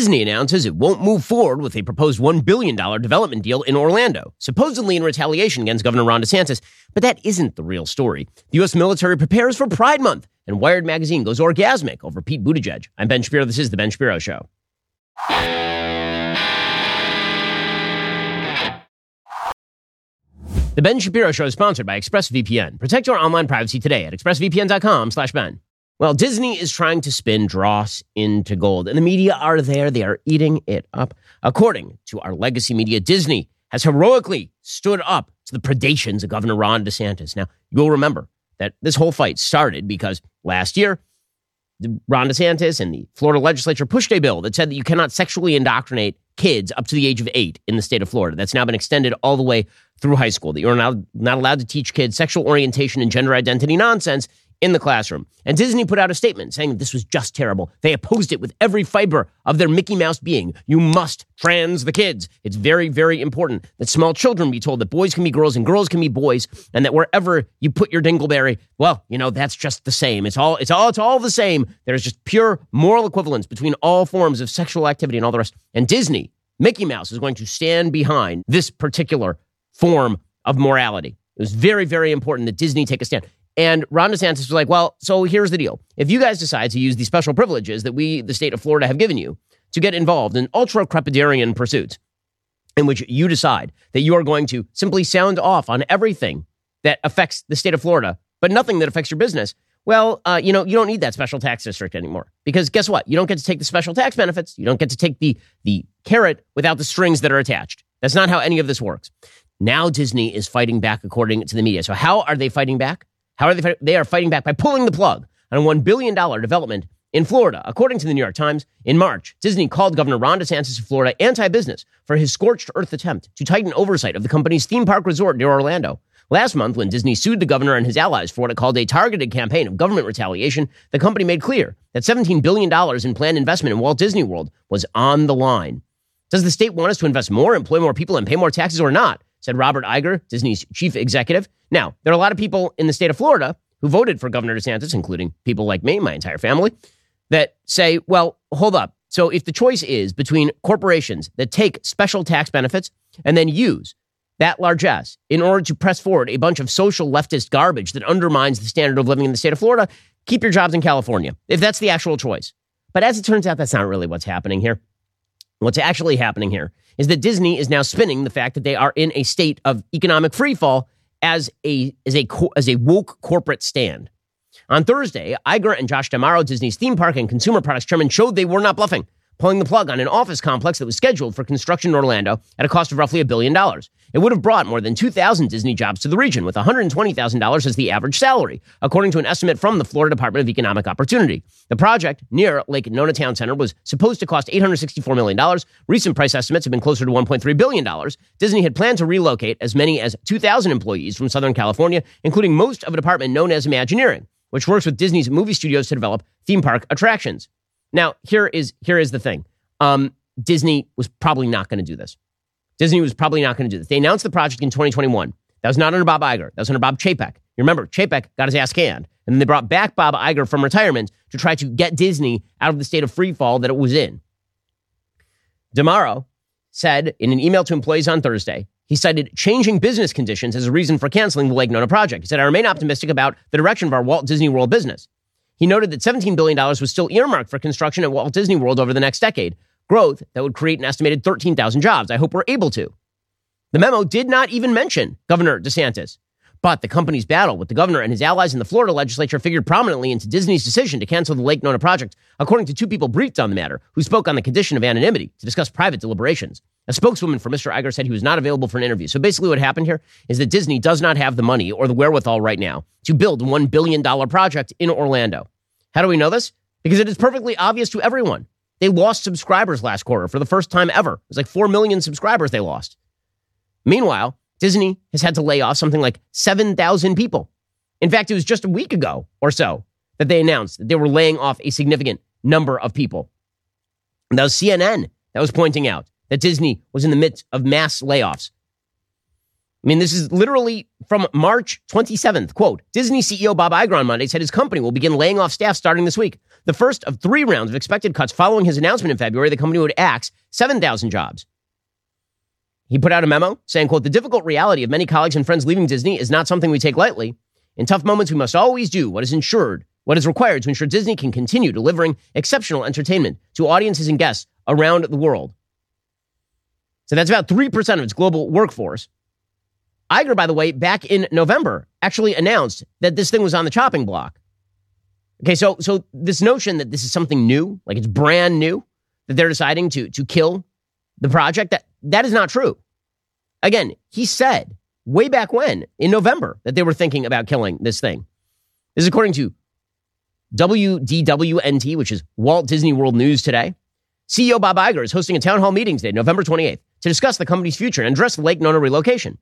Disney announces it won't move forward with a proposed $1 billion development deal in Orlando, supposedly in retaliation against Governor Ron DeSantis. But that isn't the real story. The U.S. military prepares for Pride Month, and Wired Magazine goes orgasmic over Pete Buttigieg. I'm Ben Shapiro. This is The Ben Shapiro Show. The Ben Shapiro Show is sponsored by ExpressVPN. Protect your online privacy today at expressvpn.com slash Ben. Well, Disney is trying to spin dross into gold, and the media are there. They are eating it up. According to our legacy media, Disney has heroically stood up to the predations of Governor Ron DeSantis. Now, you'll remember that this whole fight started because last year, Ron DeSantis and the Florida legislature pushed a bill that said that you cannot sexually indoctrinate kids up to the age of eight in the state of Florida. That's now been extended all the way through high school, that you're not, not allowed to teach kids sexual orientation and gender identity nonsense in the classroom. And Disney put out a statement saying this was just terrible. They opposed it with every fiber of their Mickey Mouse being. You must trans the kids. It's very, very important that small children be told that boys can be girls and girls can be boys, and that wherever you put your dingleberry, well, you know, that's just the same. It's all, it's all, it's all the same. There's just pure moral equivalence between all forms of sexual activity and all the rest. And Disney, Mickey Mouse, is going to stand behind this particular form of morality. It was very, very important that Disney take a stand. And Ron DeSantis was like, well, so here's the deal. If you guys decide to use the special privileges that we, the state of Florida, have given you to get involved in ultra crepidarian pursuits, in which you decide that you are going to simply sound off on everything that affects the state of Florida, but nothing that affects your business, well, uh, you know, you don't need that special tax district anymore because guess what? You don't get to take the special tax benefits. You don't get to take the the carrot without the strings that are attached. That's not how any of this works. Now Disney is fighting back according to the media. So how are they fighting back? How are they? They are fighting back by pulling the plug on a $1 billion development in Florida. According to the New York Times, in March, Disney called Governor Ron DeSantis of Florida anti business for his scorched earth attempt to tighten oversight of the company's theme park resort near Orlando. Last month, when Disney sued the governor and his allies for what it called a targeted campaign of government retaliation, the company made clear that $17 billion in planned investment in Walt Disney World was on the line. Does the state want us to invest more, employ more people, and pay more taxes or not? Said Robert Iger, Disney's chief executive. Now, there are a lot of people in the state of Florida who voted for Governor DeSantis, including people like me, my entire family, that say, well, hold up. So if the choice is between corporations that take special tax benefits and then use that largesse in order to press forward a bunch of social leftist garbage that undermines the standard of living in the state of Florida, keep your jobs in California, if that's the actual choice. But as it turns out, that's not really what's happening here. What's actually happening here is that Disney is now spinning the fact that they are in a state of economic freefall as a as a as a woke corporate stand. On Thursday, Iger and Josh D'Amaro, Disney's theme park and consumer products chairman, showed they were not bluffing, pulling the plug on an office complex that was scheduled for construction in Orlando at a cost of roughly a billion dollars. It would have brought more than 2,000 Disney jobs to the region, with $120,000 as the average salary, according to an estimate from the Florida Department of Economic Opportunity. The project near Lake Nona Town Center was supposed to cost $864 million. Recent price estimates have been closer to $1.3 billion. Disney had planned to relocate as many as 2,000 employees from Southern California, including most of a department known as Imagineering, which works with Disney's movie studios to develop theme park attractions. Now, here is, here is the thing. Um, Disney was probably not going to do this. Disney was probably not going to do this. They announced the project in 2021. That was not under Bob Iger. That was under Bob Chapek. You remember, Chapek got his ass canned. And then they brought back Bob Iger from retirement to try to get Disney out of the state of free fall that it was in. D'Amaro said in an email to employees on Thursday, he cited changing business conditions as a reason for canceling the Lake Nona project. He said, I remain optimistic about the direction of our Walt Disney World business. He noted that $17 billion was still earmarked for construction at Walt Disney World over the next decade, growth that would create an estimated 13,000 jobs. I hope we're able to. The memo did not even mention Governor DeSantis. But the company's battle with the governor and his allies in the Florida legislature figured prominently into Disney's decision to cancel the Lake Nona project, according to two people briefed on the matter who spoke on the condition of anonymity to discuss private deliberations. A spokeswoman for Mr. Iger said he was not available for an interview. So basically, what happened here is that Disney does not have the money or the wherewithal right now to build a $1 billion project in Orlando. How do we know this? Because it is perfectly obvious to everyone. They lost subscribers last quarter for the first time ever. It was like 4 million subscribers they lost. Meanwhile, Disney has had to lay off something like 7,000 people. In fact, it was just a week ago or so that they announced that they were laying off a significant number of people. And that was CNN that was pointing out that Disney was in the midst of mass layoffs. I mean, this is literally from March 27th. Quote Disney CEO Bob Iger on Monday said his company will begin laying off staff starting this week. The first of three rounds of expected cuts following his announcement in February, the company would axe 7,000 jobs. He put out a memo saying, quote, the difficult reality of many colleagues and friends leaving Disney is not something we take lightly. In tough moments, we must always do what is ensured, what is required to ensure Disney can continue delivering exceptional entertainment to audiences and guests around the world. So that's about 3% of its global workforce. Iger, by the way, back in November, actually announced that this thing was on the chopping block. Okay, so so this notion that this is something new, like it's brand new, that they're deciding to to kill the project, that that is not true. Again, he said way back when in November that they were thinking about killing this thing. This is according to WDWNT, which is Walt Disney World News today. CEO Bob Iger is hosting a town hall meeting today, November 28th, to discuss the company's future and address the Lake Nona relocation.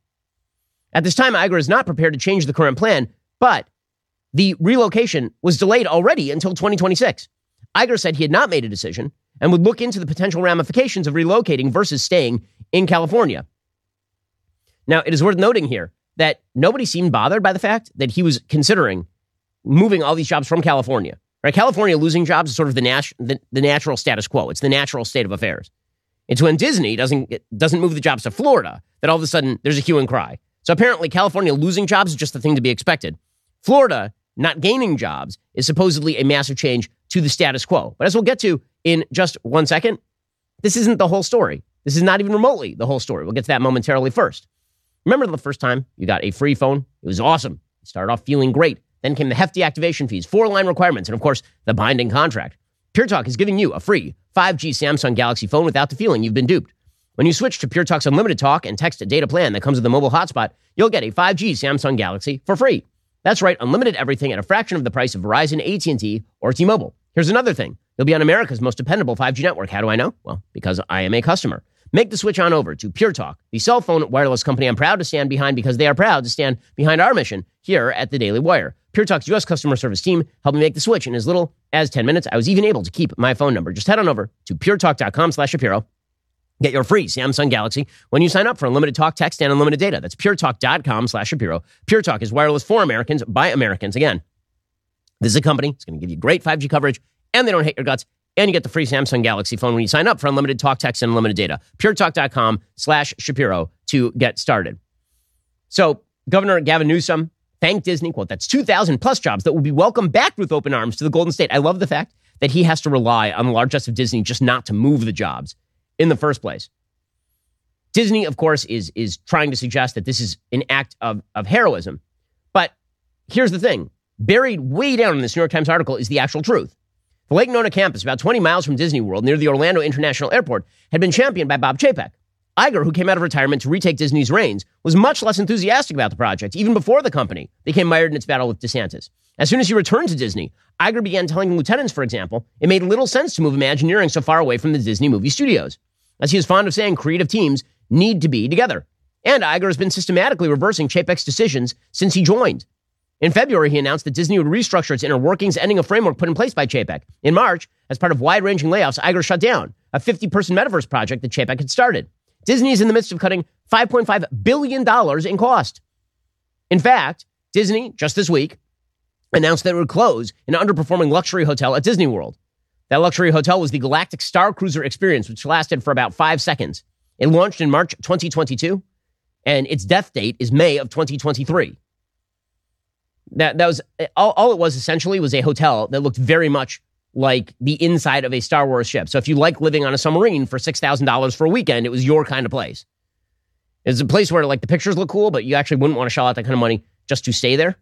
At this time, Iger is not prepared to change the current plan, but the relocation was delayed already until 2026. Iger said he had not made a decision and would look into the potential ramifications of relocating versus staying in California. Now, it is worth noting here that nobody seemed bothered by the fact that he was considering moving all these jobs from California. Right? California losing jobs is sort of the, nat- the, the natural status quo. It's the natural state of affairs. It's when Disney doesn't doesn't move the jobs to Florida that all of a sudden there's a hue and cry. So apparently, California losing jobs is just the thing to be expected. Florida not gaining jobs is supposedly a massive change to the status quo. But as we'll get to in just one second, this isn't the whole story. This is not even remotely the whole story. We'll get to that momentarily first. Remember the first time you got a free phone? It was awesome. You started off feeling great. Then came the hefty activation fees, four line requirements, and of course, the binding contract. Pure Talk is giving you a free 5G Samsung Galaxy phone without the feeling you've been duped. When you switch to Pure Talk's unlimited talk and text data plan that comes with a mobile hotspot, you'll get a 5G Samsung Galaxy for free. That's right, unlimited everything at a fraction of the price of Verizon, AT&T, or T-Mobile. Here's another thing. You'll be on America's most dependable 5G network. How do I know? Well, because I am a customer. Make the switch on over to Pure Talk, the cell phone wireless company I'm proud to stand behind because they are proud to stand behind our mission here at the Daily Wire. Pure Talk's U.S. customer service team helped me make the switch in as little as 10 minutes. I was even able to keep my phone number. Just head on over to puretalk.com slash Shapiro Get your free Samsung Galaxy when you sign up for unlimited talk, text, and unlimited data. That's puretalk.com slash Shapiro. Pure Talk is wireless for Americans by Americans. Again, this is a company. It's going to give you great 5G coverage, and they don't hate your guts. And you get the free Samsung Galaxy phone when you sign up for unlimited talk, text, and unlimited data. puretalk.com slash Shapiro to get started. So Governor Gavin Newsom thanked Disney. Quote, that's 2,000 plus jobs that will be welcomed back with open arms to the Golden State. I love the fact that he has to rely on the largesse of Disney just not to move the jobs in the first place. Disney, of course, is, is trying to suggest that this is an act of, of heroism. But here's the thing buried way down in this New York Times article is the actual truth. The Lake Nona campus, about 20 miles from Disney World near the Orlando International Airport, had been championed by Bob Chapek. Iger, who came out of retirement to retake Disney's reins, was much less enthusiastic about the project, even before the company became mired in its battle with DeSantis. As soon as he returned to Disney, Iger began telling lieutenants, for example, it made little sense to move Imagineering so far away from the Disney movie studios. As he is fond of saying, creative teams need to be together. And Iger has been systematically reversing Chapek's decisions since he joined. In February, he announced that Disney would restructure its inner workings, ending a framework put in place by Chapek. In March, as part of wide ranging layoffs, Iger shut down a 50 person metaverse project that Chapek had started. Disney is in the midst of cutting $5.5 billion in cost. In fact, Disney, just this week, announced that it would close an underperforming luxury hotel at Disney World. That luxury hotel was the Galactic Star Cruiser experience, which lasted for about five seconds. It launched in March 2022, and its death date is May of 2023. That, that was all, all it was essentially was a hotel that looked very much like the inside of a Star Wars ship. So if you like living on a submarine for $6,000 for a weekend, it was your kind of place. It's a place where like the pictures look cool, but you actually wouldn't want to shell out that kind of money just to stay there.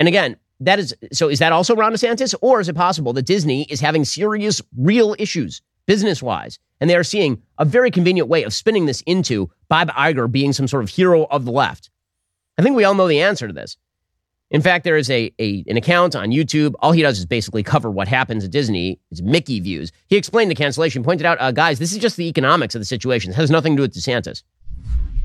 And again, that is so is that also Ron DeSantis? Or is it possible that Disney is having serious, real issues business wise? And they are seeing a very convenient way of spinning this into Bob Iger being some sort of hero of the left. I think we all know the answer to this. In fact, there is a, a, an account on YouTube. All he does is basically cover what happens at Disney. It's Mickey views. He explained the cancellation, pointed out, uh, guys, this is just the economics of the situation. It has nothing to do with DeSantis.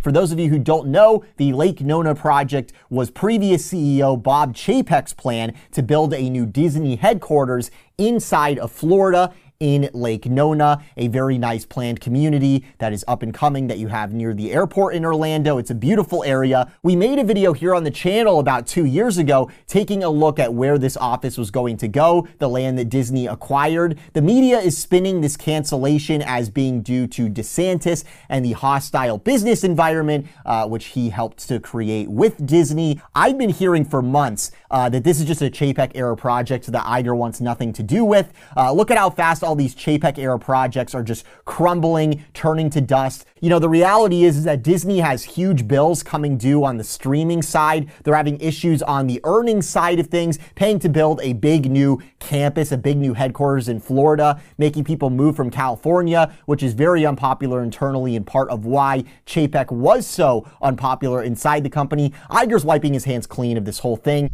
For those of you who don't know, the Lake Nona project was previous CEO Bob Chapek's plan to build a new Disney headquarters inside of Florida. In Lake Nona, a very nice planned community that is up and coming that you have near the airport in Orlando. It's a beautiful area. We made a video here on the channel about two years ago taking a look at where this office was going to go, the land that Disney acquired. The media is spinning this cancellation as being due to DeSantis and the hostile business environment, uh, which he helped to create with Disney. I've been hearing for months uh, that this is just a Chapek era project that Iger wants nothing to do with. Uh, look at how fast all these Chapek era projects are just crumbling, turning to dust. You know, the reality is, is that Disney has huge bills coming due on the streaming side. They're having issues on the earnings side of things, paying to build a big new campus, a big new headquarters in Florida, making people move from California, which is very unpopular internally and part of why Chapek was so unpopular inside the company. Iger's wiping his hands clean of this whole thing.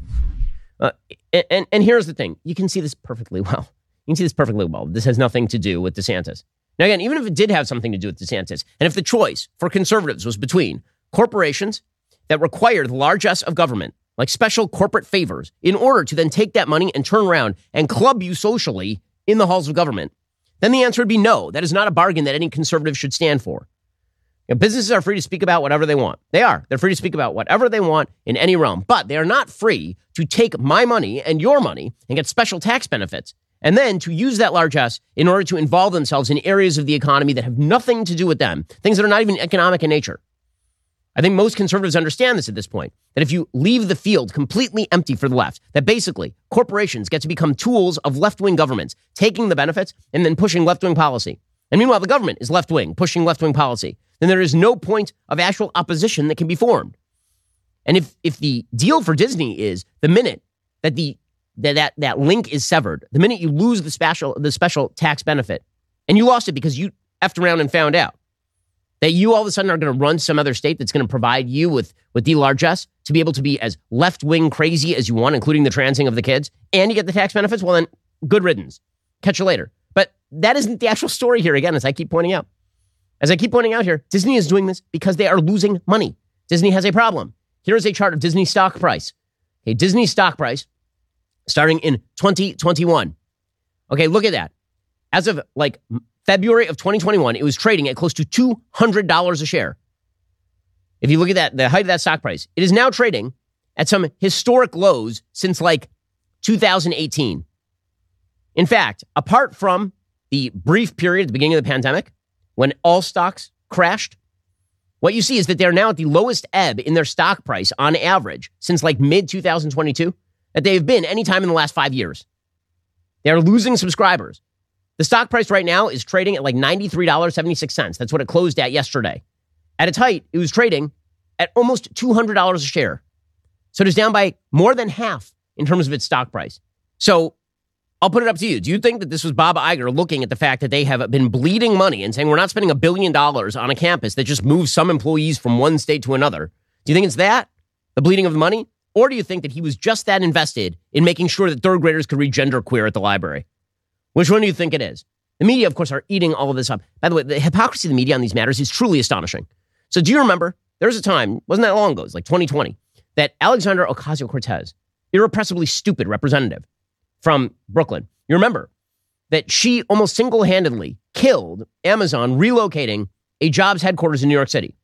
Uh, and, and here's the thing you can see this perfectly well. You can see this perfectly well. This has nothing to do with DeSantis. Now, again, even if it did have something to do with DeSantis, and if the choice for conservatives was between corporations that require the largesse of government, like special corporate favors, in order to then take that money and turn around and club you socially in the halls of government, then the answer would be no. That is not a bargain that any conservative should stand for. You know, businesses are free to speak about whatever they want. They are. They're free to speak about whatever they want in any realm, but they are not free to take my money and your money and get special tax benefits and then to use that largesse in order to involve themselves in areas of the economy that have nothing to do with them, things that are not even economic in nature. I think most conservatives understand this at this point that if you leave the field completely empty for the left, that basically corporations get to become tools of left wing governments, taking the benefits and then pushing left wing policy. And meanwhile, the government is left wing, pushing left wing policy. Then there is no point of actual opposition that can be formed. And if, if the deal for Disney is the minute that the that, that that link is severed, the minute you lose the special the special tax benefit, and you lost it because you effed around and found out, that you all of a sudden are going to run some other state that's going to provide you with with the largesse to be able to be as left wing crazy as you want, including the transing of the kids, and you get the tax benefits. Well, then, good riddance. Catch you later. But that isn't the actual story here. Again, as I keep pointing out, as I keep pointing out here, Disney is doing this because they are losing money. Disney has a problem. Here is a chart of Disney stock price. Okay, Disney stock price starting in 2021. Okay, look at that. As of like February of 2021, it was trading at close to $200 a share. If you look at that, the height of that stock price, it is now trading at some historic lows since like 2018. In fact, apart from the brief period at the beginning of the pandemic when all stocks crashed, what you see is that they're now at the lowest ebb in their stock price on average since like mid 2022 that they've been anytime in the last five years. They're losing subscribers. The stock price right now is trading at like $93.76. That's what it closed at yesterday. At its height, it was trading at almost $200 a share. So it is down by more than half in terms of its stock price. So I'll put it up to you. Do you think that this was Bob Iger looking at the fact that they have been bleeding money and saying we're not spending a billion dollars on a campus that just moves some employees from one state to another? Do you think it's that? The bleeding of the money? Or do you think that he was just that invested in making sure that third graders could read gender queer at the library? Which one do you think it is? The media, of course, are eating all of this up. By the way, the hypocrisy of the media on these matters is truly astonishing. So, do you remember there was a time, wasn't that long ago, it was like 2020, that Alexandra Ocasio Cortez, irrepressibly stupid representative from Brooklyn, you remember that she almost single handedly killed Amazon relocating a jobs headquarters in New York City.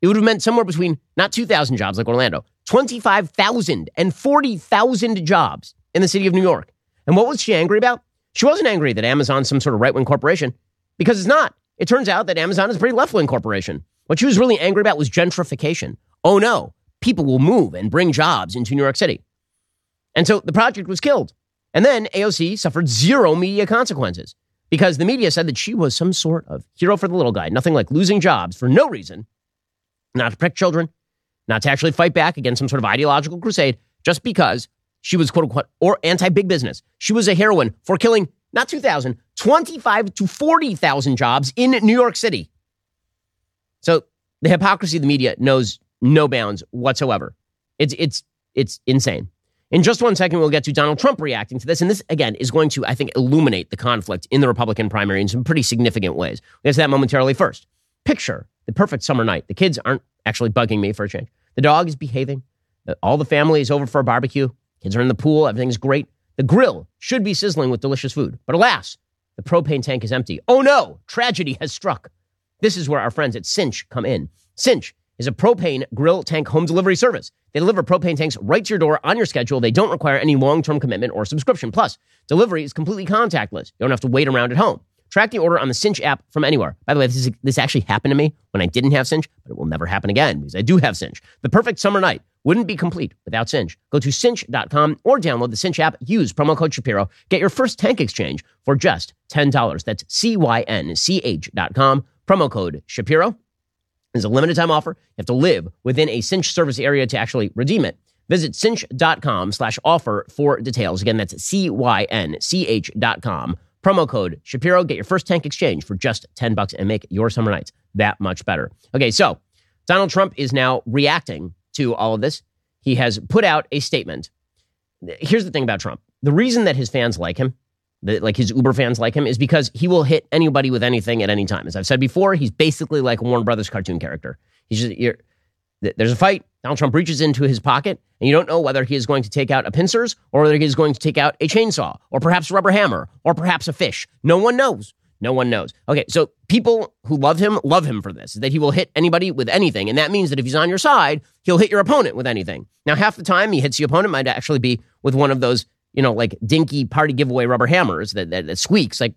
It would have meant somewhere between not 2,000 jobs like Orlando, 25,000 and 40,000 jobs in the city of New York. And what was she angry about? She wasn't angry that Amazon's some sort of right wing corporation because it's not. It turns out that Amazon is a pretty left wing corporation. What she was really angry about was gentrification. Oh no, people will move and bring jobs into New York City. And so the project was killed. And then AOC suffered zero media consequences because the media said that she was some sort of hero for the little guy, nothing like losing jobs for no reason, not to protect children, not to actually fight back against some sort of ideological crusade, just because she was quote unquote or anti big business. She was a heroine for killing not 2,000, 25 to 40,000 jobs in New York City. So the hypocrisy of the media knows no bounds whatsoever. It's, it's, it's insane. In just one second, we'll get to Donald Trump reacting to this. And this, again, is going to, I think, illuminate the conflict in the Republican primary in some pretty significant ways. We'll get to that momentarily first. Picture the perfect summer night. The kids aren't actually bugging me for a change. The dog is behaving. All the family is over for a barbecue. Kids are in the pool. Everything's great. The grill should be sizzling with delicious food. But alas, The propane tank is empty. Oh no, tragedy has struck. This is where our friends at Cynch come in. Cynch is a propane grill tank home delivery service. They deliver propane tanks right to your door on your schedule. They don't require any long term commitment or subscription. Plus, delivery is completely contactless. You don't have to wait around at home. Track the order on the Cynch app from anywhere. By the way, this, is, this actually happened to me when I didn't have Cynch, but it will never happen again because I do have Cynch. The perfect summer night wouldn't be complete without Cynch. Go to cynch.com or download the Cynch app. Use promo code Shapiro. Get your first tank exchange for just $10. That's C Y N C H.com. Promo code Shapiro. It's a limited time offer. You have to live within a Cynch service area to actually redeem it. Visit cynch.com slash offer for details. Again, that's C-Y-N-C-H dot com. Promo code Shapiro. Get your first tank exchange for just 10 bucks and make your summer nights that much better. Okay, so Donald Trump is now reacting to all of this. He has put out a statement. Here's the thing about Trump. The reason that his fans like him that like his Uber fans like him is because he will hit anybody with anything at any time. As I've said before, he's basically like a Warner Brothers cartoon character. He's just there's a fight. Donald Trump reaches into his pocket, and you don't know whether he is going to take out a pincers or whether he is going to take out a chainsaw or perhaps a rubber hammer or perhaps a fish. No one knows. No one knows. Okay, so people who love him love him for this, that he will hit anybody with anything. And that means that if he's on your side, he'll hit your opponent with anything. Now, half the time he hits the opponent might actually be with one of those you know, like dinky party giveaway rubber hammers that, that, that squeaks like,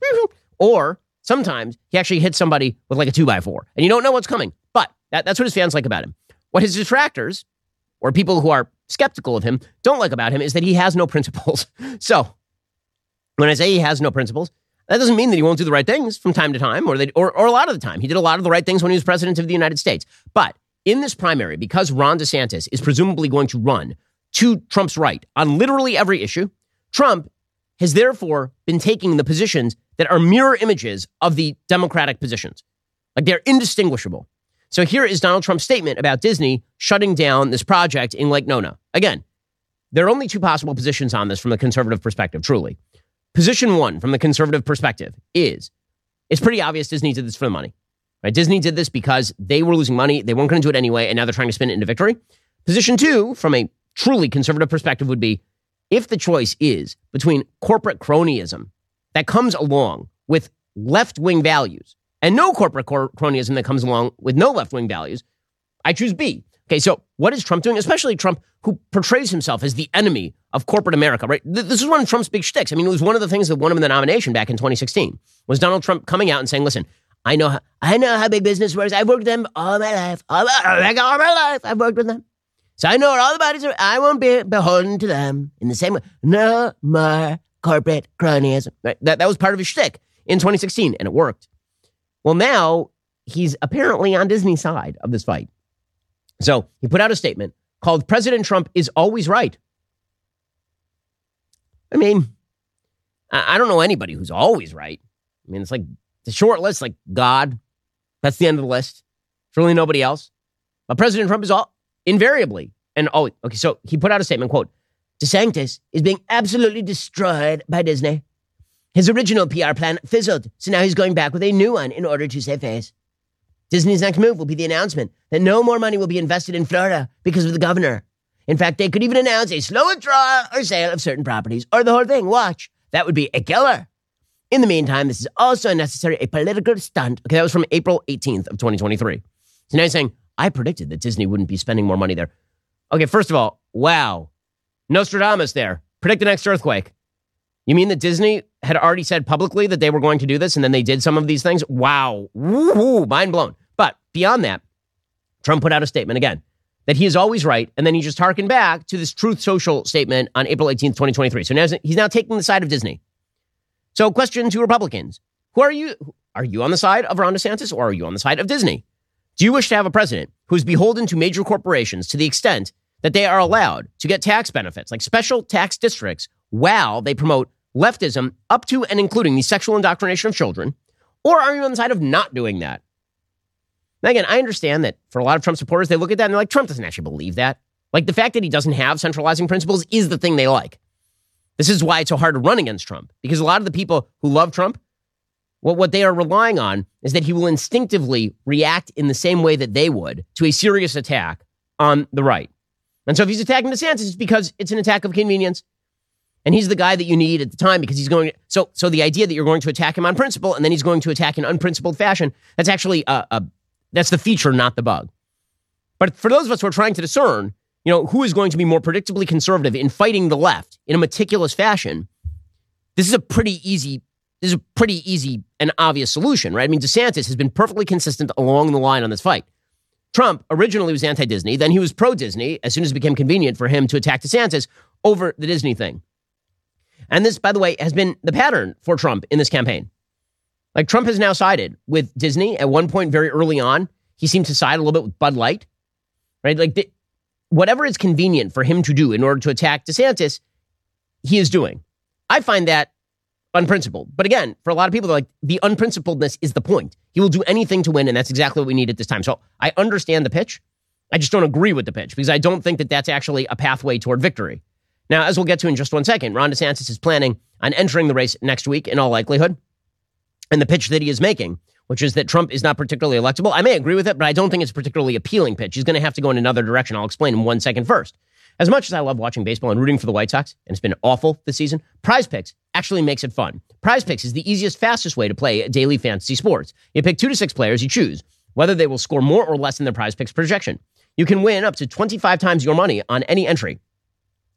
or sometimes he actually hits somebody with like a two by four and you don't know what's coming. But that, that's what his fans like about him. What his detractors or people who are skeptical of him don't like about him is that he has no principles. so when I say he has no principles, that doesn't mean that he won't do the right things from time to time or, that, or, or a lot of the time. He did a lot of the right things when he was president of the United States. But in this primary, because Ron DeSantis is presumably going to run to Trump's right on literally every issue, Trump has therefore been taking the positions that are mirror images of the Democratic positions. Like they're indistinguishable. So here is Donald Trump's statement about Disney shutting down this project in Lake Nona. Again, there are only two possible positions on this from the conservative perspective, truly. Position one, from the conservative perspective, is it's pretty obvious Disney did this for the money. Right? Disney did this because they were losing money. They weren't going to do it anyway, and now they're trying to spin it into victory. Position two, from a truly conservative perspective, would be if the choice is between corporate cronyism that comes along with left wing values and no corporate cronyism that comes along with no left wing values, I choose B. Okay, so what is Trump doing? Especially Trump, who portrays himself as the enemy of corporate America, right? This is one of Trump's big shticks. I mean, it was one of the things that won him the nomination back in 2016 was Donald Trump coming out and saying, listen, I know how, I know how big business works. I've worked with them all my life. All my, all my life, I've worked with them. So I know all the bodies are. I won't be beholden to them in the same way. No more corporate cronyism. Right? That, that was part of his shtick in 2016, and it worked. Well, now he's apparently on Disney's side of this fight. So he put out a statement called President Trump is always right. I mean, I, I don't know anybody who's always right. I mean, it's like the short list, like God. That's the end of the list. It's really nobody else. But President Trump is all, invariably. And oh, okay, so he put out a statement, quote, DeSantis is being absolutely destroyed by Disney. His original PR plan fizzled, so now he's going back with a new one in order to save face. Disney's next move will be the announcement that no more money will be invested in Florida because of the governor. In fact, they could even announce a slow withdrawal or sale of certain properties or the whole thing. Watch. That would be a killer. In the meantime, this is also a necessary a political stunt. Okay, that was from April 18th of 2023. So now he's saying, I predicted that Disney wouldn't be spending more money there. Okay, first of all, wow. Nostradamus there. Predict the next earthquake. You mean that Disney had already said publicly that they were going to do this and then they did some of these things? Wow. Woo-hoo, mind blown. But beyond that, Trump put out a statement again that he is always right. And then he just harkened back to this Truth Social statement on April 18th, 2023. So now he's now taking the side of Disney. So, question to Republicans Who are you? Are you on the side of Ron DeSantis or are you on the side of Disney? Do you wish to have a president who is beholden to major corporations to the extent that they are allowed to get tax benefits, like special tax districts, while they promote leftism up to and including the sexual indoctrination of children? Or are you on the side of not doing that? Now, again, I understand that for a lot of Trump supporters, they look at that and they're like, Trump doesn't actually believe that. Like the fact that he doesn't have centralizing principles is the thing they like. This is why it's so hard to run against Trump because a lot of the people who love Trump what, what they are relying on is that he will instinctively react in the same way that they would to a serious attack on the right. And so if he's attacking DeSantis, it's because it's an attack of convenience. And he's the guy that you need at the time because he's going. So, so the idea that you're going to attack him on principle and then he's going to attack in unprincipled fashion, that's actually a, a that's the feature, not the bug. But for those of us who are trying to discern, you know, who is going to be more predictably conservative in fighting the left in a meticulous fashion, this is a pretty easy, this is a pretty easy and obvious solution, right? I mean, DeSantis has been perfectly consistent along the line on this fight. Trump originally was anti Disney, then he was pro Disney as soon as it became convenient for him to attack DeSantis over the Disney thing. And this, by the way, has been the pattern for Trump in this campaign. Like Trump has now sided with Disney. At one point, very early on, he seemed to side a little bit with Bud Light, right? Like the, whatever is convenient for him to do in order to attack DeSantis, he is doing. I find that unprincipled. But again, for a lot of people, they're like the unprincipledness is the point. He will do anything to win, and that's exactly what we need at this time. So I understand the pitch. I just don't agree with the pitch because I don't think that that's actually a pathway toward victory. Now, as we'll get to in just one second, Ron DeSantis is planning on entering the race next week in all likelihood. And the pitch that he is making, which is that Trump is not particularly electable, I may agree with it, but I don't think it's a particularly appealing pitch. He's going to have to go in another direction. I'll explain in one second first. As much as I love watching baseball and rooting for the White Sox, and it's been awful this season, Prize Picks actually makes it fun. Prize Picks is the easiest, fastest way to play daily fantasy sports. You pick two to six players, you choose whether they will score more or less than their Prize Picks projection. You can win up to 25 times your money on any entry.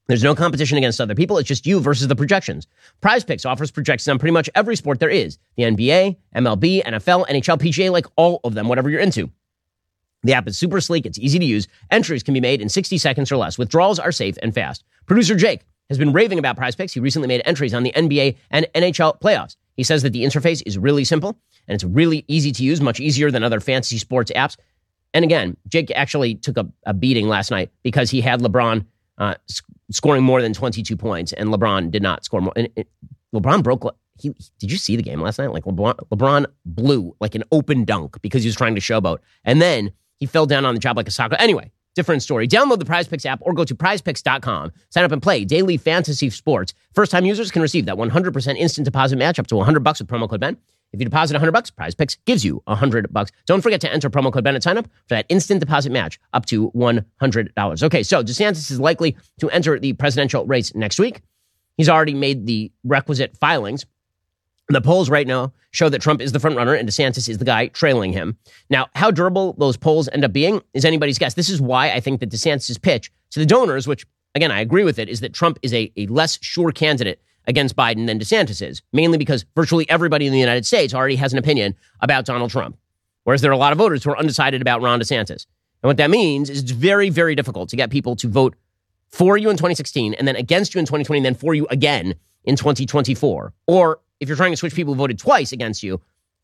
There's no competition against other people. It's just you versus the projections. Prize Picks offers projections on pretty much every sport there is the NBA, MLB, NFL, NHL, PGA, like all of them, whatever you're into. The app is super sleek, it's easy to use. Entries can be made in 60 seconds or less. Withdrawals are safe and fast. Producer Jake has been raving about Prize Picks. He recently made entries on the NBA and NHL playoffs. He says that the interface is really simple and it's really easy to use, much easier than other fantasy sports apps. And again, Jake actually took a, a beating last night because he had LeBron uh, scoring more than 22 points, and LeBron did not score more. And it, LeBron broke. He, did you see the game last night? Like LeBron, LeBron blew like an open dunk because he was trying to showboat, and then he fell down on the job like a soccer. Anyway, different story. Download the Prize Picks app or go to PrizePicks.com. Sign up and play daily fantasy sports. First time users can receive that 100% instant deposit match up to 100 bucks with promo code Ben. If you deposit 100 bucks, Prize Picks gives you 100 bucks. Don't forget to enter promo code Ben at sign up for that instant deposit match up to $100. Okay, so DeSantis is likely to enter the presidential race next week. He's already made the requisite filings. The polls right now show that Trump is the front runner and DeSantis is the guy trailing him. Now, how durable those polls end up being is anybody's guess. This is why I think that DeSantis' pitch to the donors, which again I agree with it, is that Trump is a, a less sure candidate against Biden than DeSantis is, mainly because virtually everybody in the United States already has an opinion about Donald Trump. Whereas there are a lot of voters who are undecided about Ron DeSantis. And what that means is it's very, very difficult to get people to vote for you in 2016 and then against you in 2020 and then for you again in 2024. Or if you're trying to switch people who voted twice against you,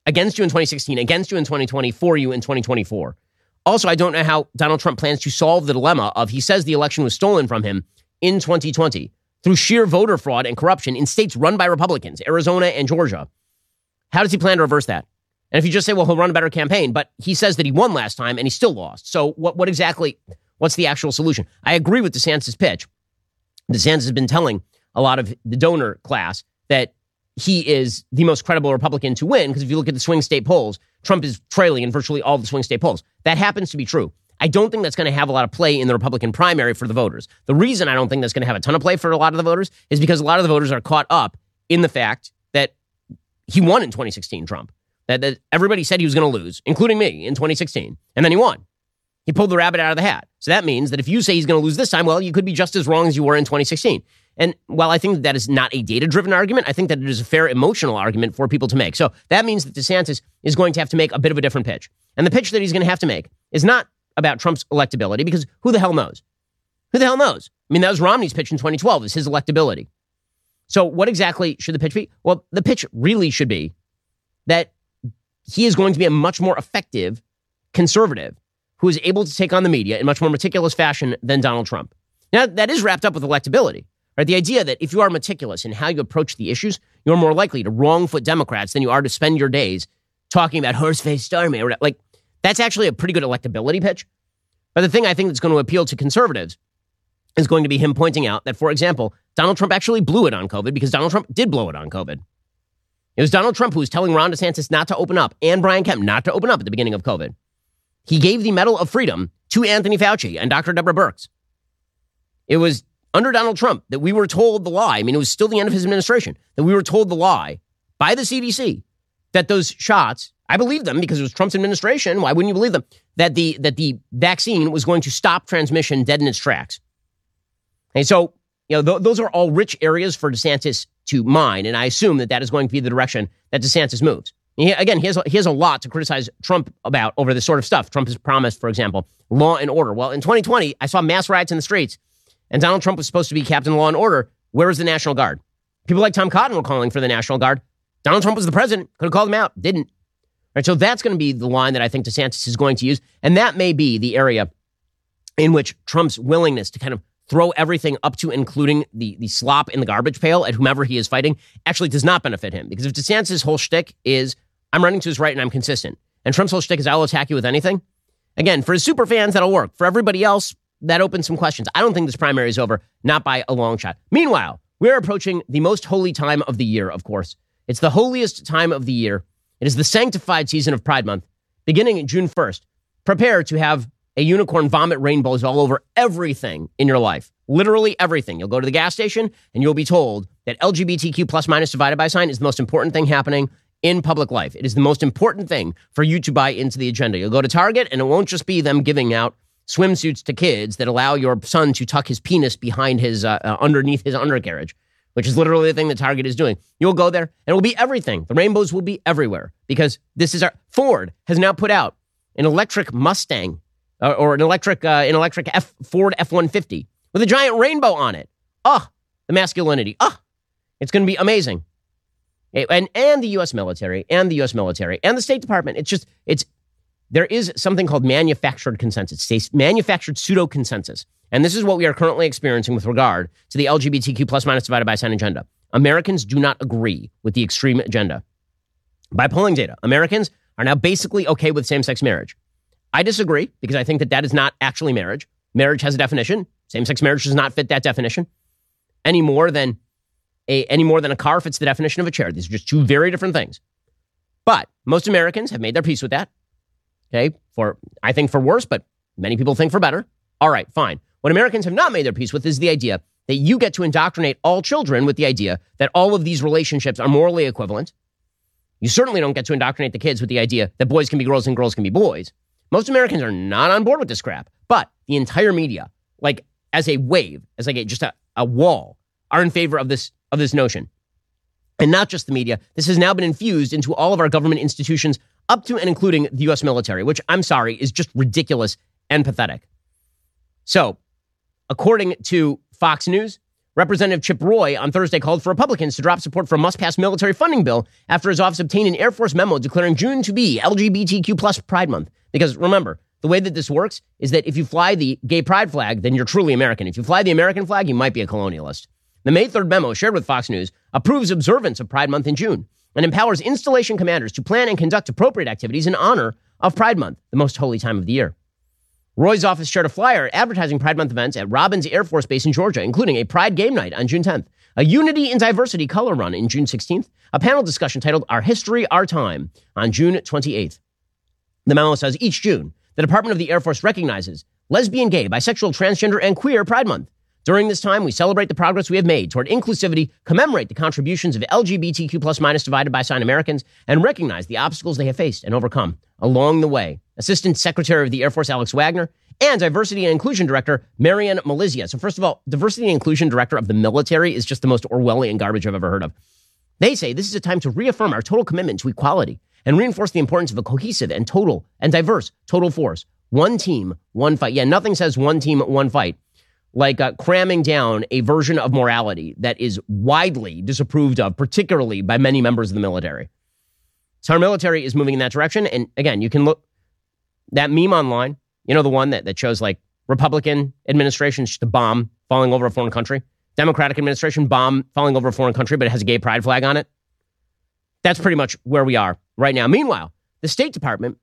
against you in 2016, against you in 2020, for you in 2024. Also, I don't know how Donald Trump plans to solve the dilemma of he says the election was stolen from him in 2020 through sheer voter fraud and corruption in states run by Republicans, Arizona and Georgia. How does he plan to reverse that? And if you just say, well, he'll run a better campaign, but he says that he won last time and he still lost. So what, what exactly, what's the actual solution? I agree with DeSantis' pitch. DeSantis has been telling a lot of the donor class that he is the most credible Republican to win because if you look at the swing state polls, Trump is trailing in virtually all the swing state polls. That happens to be true. I don't think that's going to have a lot of play in the Republican primary for the voters. The reason I don't think that's going to have a ton of play for a lot of the voters is because a lot of the voters are caught up in the fact that he won in 2016, Trump. That, that everybody said he was going to lose, including me in 2016. And then he won. He pulled the rabbit out of the hat. So that means that if you say he's going to lose this time, well, you could be just as wrong as you were in 2016. And while I think that is not a data driven argument, I think that it is a fair emotional argument for people to make. So that means that DeSantis is going to have to make a bit of a different pitch. And the pitch that he's going to have to make is not about Trump's electability because who the hell knows? Who the hell knows? I mean, that was Romney's pitch in 2012, is his electability. So, what exactly should the pitch be? Well, the pitch really should be that he is going to be a much more effective conservative who is able to take on the media in much more meticulous fashion than Donald Trump. Now, that is wrapped up with electability, right? The idea that if you are meticulous in how you approach the issues, you're more likely to wrong foot Democrats than you are to spend your days talking about horse faced army like that's actually a pretty good electability pitch. But the thing I think that's going to appeal to conservatives is going to be him pointing out that, for example, Donald Trump actually blew it on COVID because Donald Trump did blow it on COVID. It was Donald Trump who was telling Ron DeSantis not to open up and Brian Kemp not to open up at the beginning of COVID. He gave the Medal of Freedom to Anthony Fauci and Dr. Deborah Birx. It was under Donald Trump that we were told the lie. I mean, it was still the end of his administration that we were told the lie by the CDC that those shots, I believed them because it was Trump's administration. Why wouldn't you believe them? That the that the vaccine was going to stop transmission dead in its tracks. And so, you know, th- those are all rich areas for DeSantis to mine, and I assume that that is going to be the direction that DeSantis moves. He, again, he has, he has a lot to criticize Trump about over this sort of stuff. Trump has promised, for example, law and order. Well, in 2020, I saw mass riots in the streets, and Donald Trump was supposed to be captain law and order. Where was the National Guard? People like Tom Cotton were calling for the National Guard. Donald Trump was the president, could have called them out, didn't. Right, so that's going to be the line that I think DeSantis is going to use, and that may be the area in which Trump's willingness to kind of throw everything up to including the, the slop in the garbage pail at whomever he is fighting actually does not benefit him. Because if DeSantis' whole shtick is, I'm running to his right and I'm consistent, and Trump's whole shtick is, I'll attack you with anything, again, for his super fans, that'll work. For everybody else, that opens some questions. I don't think this primary is over, not by a long shot. Meanwhile, we're approaching the most holy time of the year, of course. It's the holiest time of the year. It is the sanctified season of Pride Month, beginning June 1st. Prepare to have a unicorn vomit rainbows all over everything in your life. Literally everything. You'll go to the gas station and you'll be told that LGBTQ plus minus divided by sign is the most important thing happening in public life. It is the most important thing for you to buy into the agenda. You'll go to Target and it won't just be them giving out swimsuits to kids that allow your son to tuck his penis behind his uh, uh, underneath his undercarriage, which is literally the thing that Target is doing. You'll go there and it will be everything. The rainbows will be everywhere because this is our Ford has now put out an electric Mustang uh, or an electric uh, an electric F, Ford F one fifty with a giant rainbow on it. Ah, oh, the masculinity. Ah, oh, it's going to be amazing. And and the U.S. military and the U.S. military and the State Department. It's just it's there is something called manufactured consensus, manufactured pseudo consensus, and this is what we are currently experiencing with regard to the LGBTQ plus minus divided by sign agenda. Americans do not agree with the extreme agenda. By polling data, Americans are now basically okay with same sex marriage. I disagree because I think that that is not actually marriage. Marriage has a definition. Same sex marriage does not fit that definition any more than a, any more than a car fits the definition of a chair. These are just two very different things. But most Americans have made their peace with that. Okay, for I think for worse, but many people think for better. All right, fine. What Americans have not made their peace with is the idea that you get to indoctrinate all children with the idea that all of these relationships are morally equivalent. You certainly don't get to indoctrinate the kids with the idea that boys can be girls and girls can be boys. Most Americans are not on board with this crap, but the entire media, like as a wave, as like a, just a, a wall, are in favor of this of this notion. And not just the media. This has now been infused into all of our government institutions, up to and including the U.S. military, which I'm sorry is just ridiculous and pathetic. So, according to Fox News, Representative Chip Roy on Thursday called for Republicans to drop support for a must-pass military funding bill after his office obtained an Air Force memo declaring June to be LGBTQ plus Pride Month. Because remember, the way that this works is that if you fly the gay pride flag, then you're truly American. If you fly the American flag, you might be a colonialist. The May 3rd memo shared with Fox News approves observance of Pride Month in June and empowers installation commanders to plan and conduct appropriate activities in honor of Pride Month, the most holy time of the year. Roy's office shared a flyer advertising Pride Month events at Robins Air Force Base in Georgia, including a Pride game night on June 10th, a Unity and Diversity color run in June 16th, a panel discussion titled Our History, Our Time on June 28th. The memo says each June, the Department of the Air Force recognizes lesbian, gay, bisexual, transgender, and queer Pride Month. During this time, we celebrate the progress we have made toward inclusivity, commemorate the contributions of LGBTQ plus minus divided by sign Americans, and recognize the obstacles they have faced and overcome along the way. Assistant Secretary of the Air Force Alex Wagner and Diversity and Inclusion Director Marianne Malizia. So, first of all, Diversity and Inclusion Director of the military is just the most Orwellian garbage I've ever heard of. They say this is a time to reaffirm our total commitment to equality and reinforce the importance of a cohesive and total and diverse total force. One team, one fight. Yeah, nothing says one team, one fight like uh, cramming down a version of morality that is widely disapproved of, particularly by many members of the military. So our military is moving in that direction. And again, you can look that meme online, you know, the one that, that shows like Republican administration, just a bomb falling over a foreign country. Democratic administration, bomb falling over a foreign country, but it has a gay pride flag on it. That's pretty much where we are right now. Meanwhile, the State Department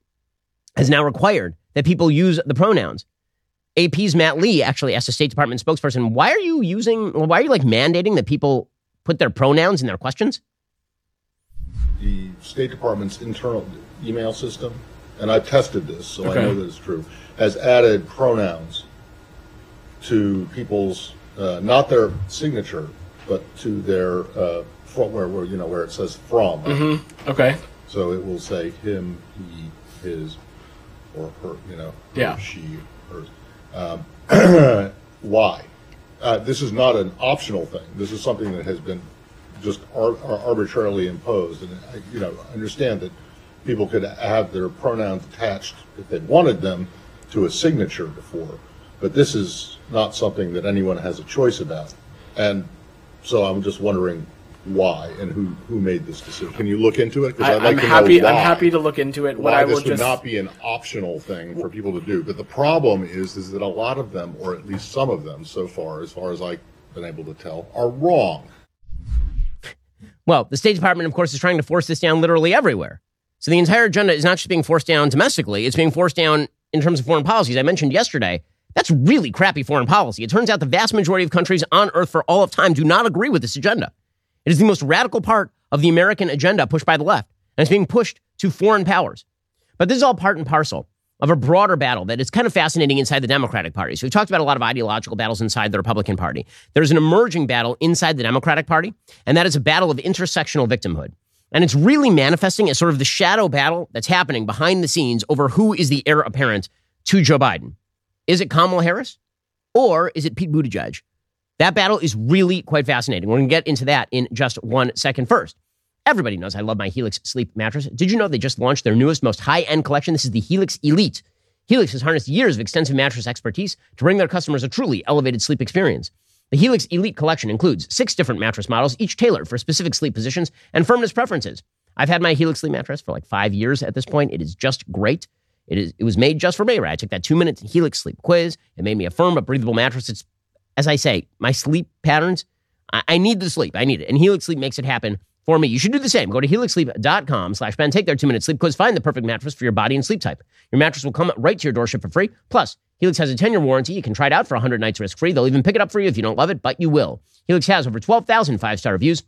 has now required that people use the pronouns AP's Matt Lee actually asked the State Department spokesperson, why are you using, why are you like mandating that people put their pronouns in their questions? The State Department's internal email system, and I've tested this, so okay. I know that it's true, has added pronouns to people's uh, not their signature, but to their uh, from where, where you know where it says from. Mm-hmm. Okay. So it will say him, he, his, or her. You know, her, Yeah. she, hers. Um, why? Uh, this is not an optional thing. This is something that has been just ar- ar- arbitrarily imposed. And I, you know, understand that people could have their pronouns attached if they wanted them to a signature before, but this is not something that anyone has a choice about. And so I'm just wondering why and who who made this decision. Can you look into it? 'Cause I, I'd like I'm to happy. Know I'm happy to look into it. What why I will this would just not be an optional thing for people to do. But the problem is, is that a lot of them, or at least some of them, so far, as far as I've been able to tell, are wrong. Well, the State Department, of course, is trying to force this down literally everywhere. So the entire agenda is not just being forced down domestically, it's being forced down in terms of foreign policies. I mentioned yesterday, that's really crappy foreign policy. It turns out the vast majority of countries on earth for all of time do not agree with this agenda. It is the most radical part of the American agenda pushed by the left, and it's being pushed to foreign powers. But this is all part and parcel of a broader battle that is kind of fascinating inside the Democratic Party. So we've talked about a lot of ideological battles inside the Republican Party. There's an emerging battle inside the Democratic Party, and that is a battle of intersectional victimhood. And it's really manifesting as sort of the shadow battle that's happening behind the scenes over who is the heir apparent to Joe Biden. Is it Kamala Harris or is it Pete Buttigieg? That battle is really quite fascinating. We're going to get into that in just one second. First, everybody knows I love my Helix sleep mattress. Did you know they just launched their newest, most high end collection? This is the Helix Elite. Helix has harnessed years of extensive mattress expertise to bring their customers a truly elevated sleep experience. The Helix Elite collection includes six different mattress models, each tailored for specific sleep positions and firmness preferences. I've had my Helix sleep mattress for like five years at this point. It is just great. It is. It was made just for me. Right? I took that two minute Helix sleep quiz. It made me a firm but breathable mattress. It's, as I say, my sleep patterns. I, I need the sleep. I need it, and Helix Sleep makes it happen for me. You should do the same. Go to helixsleep.com slash Ben. Take their two minute sleep quiz. Find the perfect mattress for your body and sleep type. Your mattress will come right to your doorstep for free. Plus, Helix has a 10 year warranty. You can try it out for 100 nights risk free. They'll even pick it up for you if you don't love it, but you will. Helix has over 12,000 five star reviews.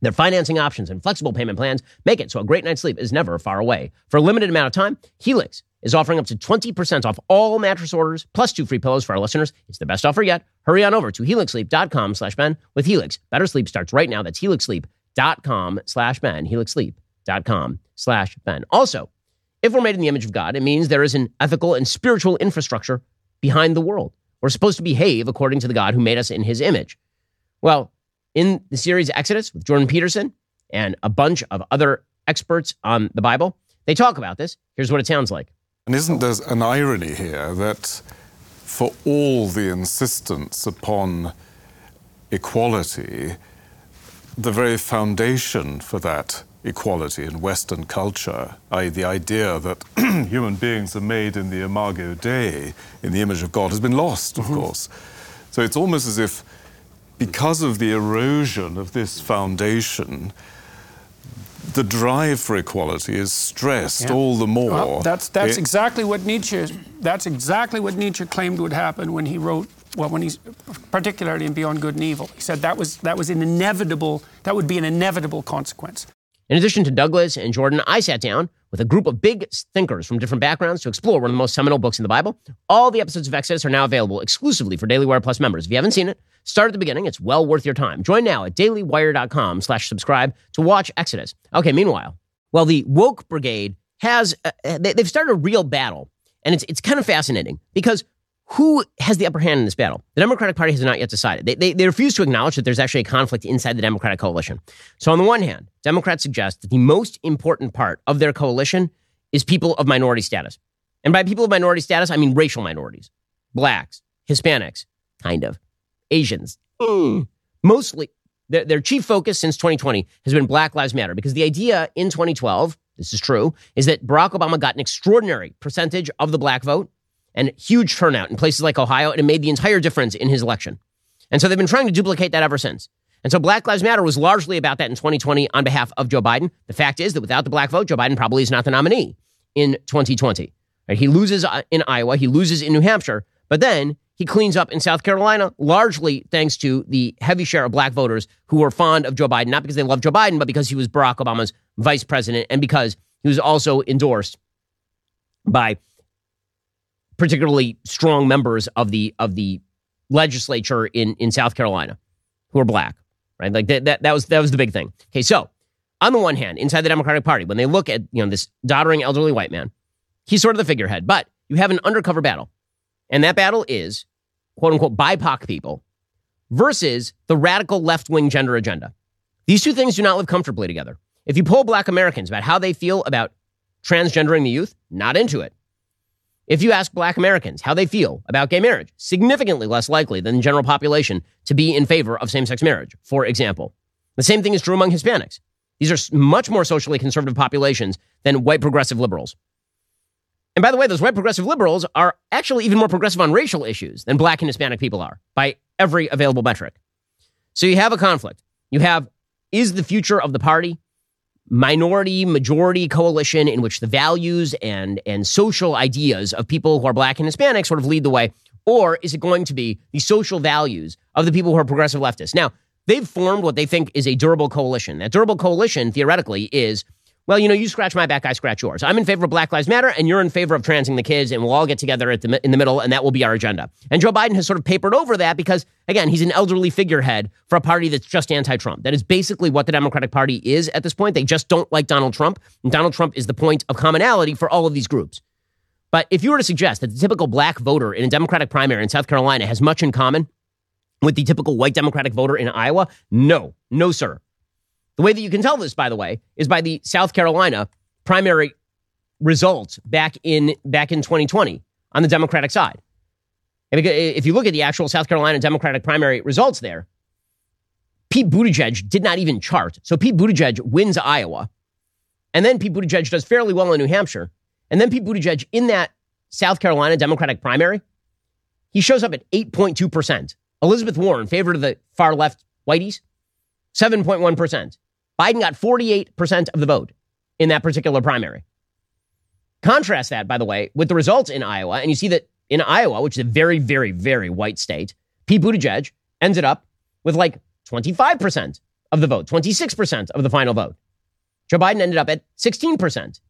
Their financing options and flexible payment plans make it so a great night's sleep is never far away. For a limited amount of time, Helix is offering up to 20% off all mattress orders plus two free pillows for our listeners. It's the best offer yet. Hurry on over to helixsleep.com slash Ben. With Helix, better sleep starts right now. That's helixsleep.com slash Ben. helixsleep.com slash Ben. Also, if we're made in the image of God, it means there is an ethical and spiritual infrastructure behind the world. We're supposed to behave according to the God who made us in his image. Well, in the series Exodus with Jordan Peterson and a bunch of other experts on the Bible, they talk about this. Here's what it sounds like. And isn't there an irony here that for all the insistence upon equality, the very foundation for that equality in Western culture, i.e., the idea that human beings are made in the imago Dei, in the image of God, has been lost, of mm-hmm. course. So it's almost as if, because of the erosion of this foundation, the drive for equality is stressed Yeah. all the more. Well, that's that's It- exactly what Nietzsche that's exactly what Nietzsche claimed would happen when he wrote well when he's particularly in Beyond Good and Evil. He said that was that was an inevitable that would be an inevitable consequence. In addition to Douglas and Jordan, I sat down with a group of big thinkers from different backgrounds to explore one of the most seminal books in the Bible. All the episodes of Exodus are now available exclusively for Daily Wire Plus members. If you haven't seen it, start at the beginning. It's well worth your time. Join now at dailywire.com slash subscribe to watch Exodus. Okay, meanwhile, well, the woke brigade has, uh, they, they've started a real battle. And it's, it's kind of fascinating because who has the upper hand in this battle? The Democratic Party has not yet decided. They, they, they refuse to acknowledge that there's actually a conflict inside the Democratic coalition. So, on the one hand, Democrats suggest that the most important part of their coalition is people of minority status. And by people of minority status, I mean racial minorities, blacks, Hispanics, kind of, Asians. Mm. Mostly, their, their chief focus since 2020 has been Black Lives Matter because the idea in 2012, this is true, is that Barack Obama got an extraordinary percentage of the black vote and huge turnout in places like Ohio, and it made the entire difference in his election. And so they've been trying to duplicate that ever since. And so Black Lives Matter was largely about that in 2020 on behalf of Joe Biden. The fact is that without the black vote, Joe Biden probably is not the nominee in 2020. Right? He loses uh, in Iowa, he loses in New Hampshire, but then he cleans up in South Carolina, largely thanks to the heavy share of black voters who were fond of Joe Biden, not because they love Joe Biden, but because he was Barack Obama's vice president and because he was also endorsed by particularly strong members of the of the legislature in, in South Carolina who are black, right? Like that, that, that was that was the big thing. Okay, so on the one hand, inside the Democratic Party, when they look at you know this doddering elderly white man, he's sort of the figurehead. But you have an undercover battle, and that battle is quote unquote BIPOC people versus the radical left wing gender agenda. These two things do not live comfortably together. If you poll black Americans about how they feel about transgendering the youth, not into it. If you ask black Americans how they feel about gay marriage, significantly less likely than the general population to be in favor of same sex marriage, for example. The same thing is true among Hispanics. These are much more socially conservative populations than white progressive liberals. And by the way, those white progressive liberals are actually even more progressive on racial issues than black and Hispanic people are by every available metric. So you have a conflict. You have is the future of the party minority majority coalition in which the values and and social ideas of people who are black and Hispanic sort of lead the way? Or is it going to be the social values of the people who are progressive leftists? Now they've formed what they think is a durable coalition. That durable coalition theoretically is well, you know, you scratch my back, I scratch yours. I'm in favor of Black Lives Matter, and you're in favor of transing the kids, and we'll all get together the, in the middle, and that will be our agenda. And Joe Biden has sort of papered over that because, again, he's an elderly figurehead for a party that's just anti Trump. That is basically what the Democratic Party is at this point. They just don't like Donald Trump, and Donald Trump is the point of commonality for all of these groups. But if you were to suggest that the typical black voter in a Democratic primary in South Carolina has much in common with the typical white Democratic voter in Iowa, no, no, sir. The way that you can tell this, by the way, is by the South Carolina primary results back in back in 2020 on the Democratic side. If you look at the actual South Carolina Democratic primary results there, Pete Buttigieg did not even chart. So Pete Buttigieg wins Iowa. And then Pete Buttigieg does fairly well in New Hampshire. And then Pete Buttigieg in that South Carolina Democratic primary, he shows up at 8.2%. Elizabeth Warren, favorite of the far left whiteys, 7.1%. Biden got 48% of the vote in that particular primary. Contrast that, by the way, with the results in Iowa, and you see that in Iowa, which is a very, very, very white state, Pete Buttigieg ended up with like 25% of the vote, 26% of the final vote. Joe Biden ended up at 16%.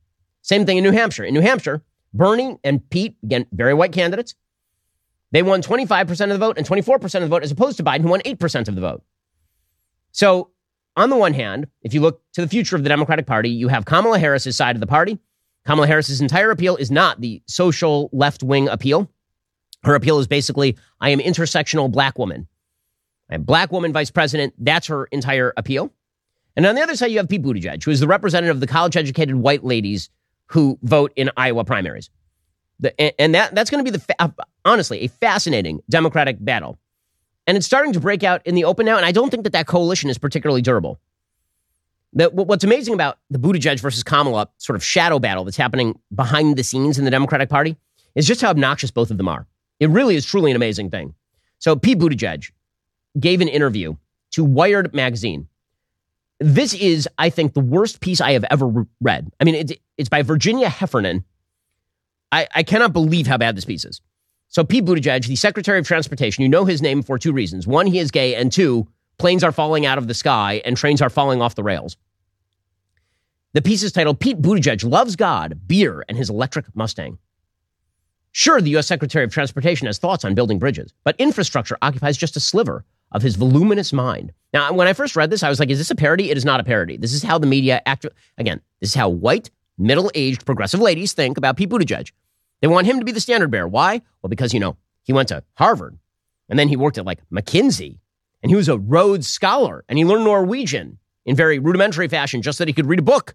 Same thing in New Hampshire. In New Hampshire, Bernie and Pete, again, very white candidates, they won 25% of the vote and 24% of the vote, as opposed to Biden, who won 8% of the vote. So on the one hand, if you look to the future of the Democratic Party, you have Kamala Harris's side of the party. Kamala Harris's entire appeal is not the social left wing appeal. Her appeal is basically, I am intersectional black woman. I'm black woman vice president. That's her entire appeal. And on the other side, you have Pete Buttigieg, who is the representative of the college educated white ladies who vote in Iowa primaries. The, and that, that's going to be the, honestly, a fascinating Democratic battle. And it's starting to break out in the open now. And I don't think that that coalition is particularly durable. The, what's amazing about the Buttigieg versus Kamala sort of shadow battle that's happening behind the scenes in the Democratic Party is just how obnoxious both of them are. It really is truly an amazing thing. So Pete Buttigieg gave an interview to Wired magazine. This is, I think, the worst piece I have ever read. I mean, it, it's by Virginia Heffernan. I, I cannot believe how bad this piece is. So Pete Buttigieg, the Secretary of Transportation, you know his name for two reasons. One, he is gay, and two, planes are falling out of the sky and trains are falling off the rails. The piece is titled Pete Buttigieg Loves God, Beer, and His Electric Mustang. Sure, the U.S. Secretary of Transportation has thoughts on building bridges, but infrastructure occupies just a sliver of his voluminous mind. Now, when I first read this, I was like, is this a parody? It is not a parody. This is how the media act. Again, this is how white, middle aged, progressive ladies think about Pete Buttigieg. They want him to be the standard bearer. Why? Well, because, you know, he went to Harvard and then he worked at like McKinsey and he was a Rhodes Scholar and he learned Norwegian in very rudimentary fashion just that he could read a book.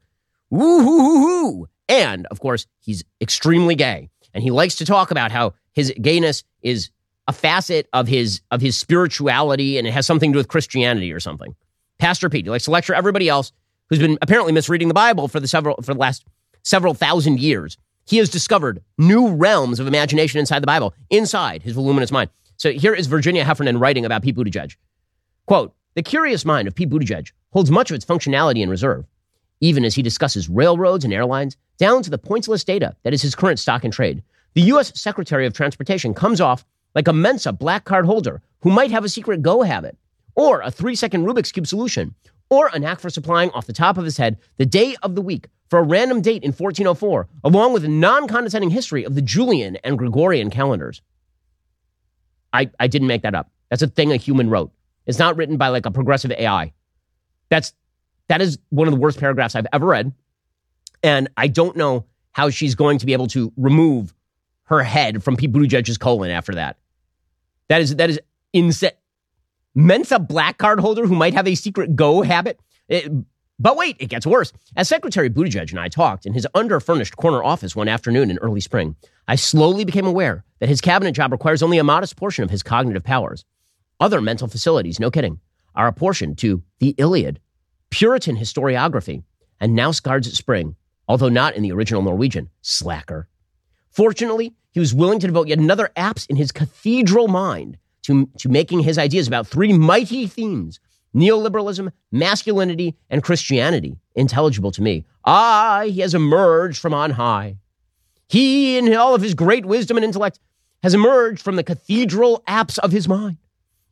Woo hoo hoo hoo. And of course, he's extremely gay and he likes to talk about how his gayness is a facet of his of his spirituality and it has something to do with Christianity or something. Pastor Pete, he likes to lecture everybody else who's been apparently misreading the Bible for the several for the last several thousand years he has discovered new realms of imagination inside the Bible, inside his voluminous mind. So here is Virginia Heffernan writing about Pete Buttigieg. Quote, the curious mind of Pete Buttigieg holds much of its functionality in reserve, even as he discusses railroads and airlines, down to the pointless data that is his current stock in trade. The U.S. Secretary of Transportation comes off like a Mensa black card holder who might have a secret go habit, or a three second Rubik's Cube solution, or a knack for supplying off the top of his head the day of the week for a random date in 1404, along with a non condescending history of the Julian and Gregorian calendars. I, I didn't make that up. That's a thing a human wrote. It's not written by like a progressive AI. That's that is one of the worst paragraphs I've ever read. And I don't know how she's going to be able to remove her head from Pete Buttigieg's colon after that. That is that is insane. Mensa black card holder who might have a secret go habit. It, but wait, it gets worse. As Secretary Buttigieg and I talked in his underfurnished corner office one afternoon in early spring, I slowly became aware that his cabinet job requires only a modest portion of his cognitive powers. Other mental facilities, no kidding, are apportioned to the Iliad, Puritan historiography, and Knausgaard's Spring, although not in the original Norwegian. Slacker. Fortunately, he was willing to devote yet another apse in his cathedral mind to, to making his ideas about three mighty themes neoliberalism, masculinity, and Christianity intelligible to me. Ah, he has emerged from on high. He, in all of his great wisdom and intellect, has emerged from the cathedral apse of his mind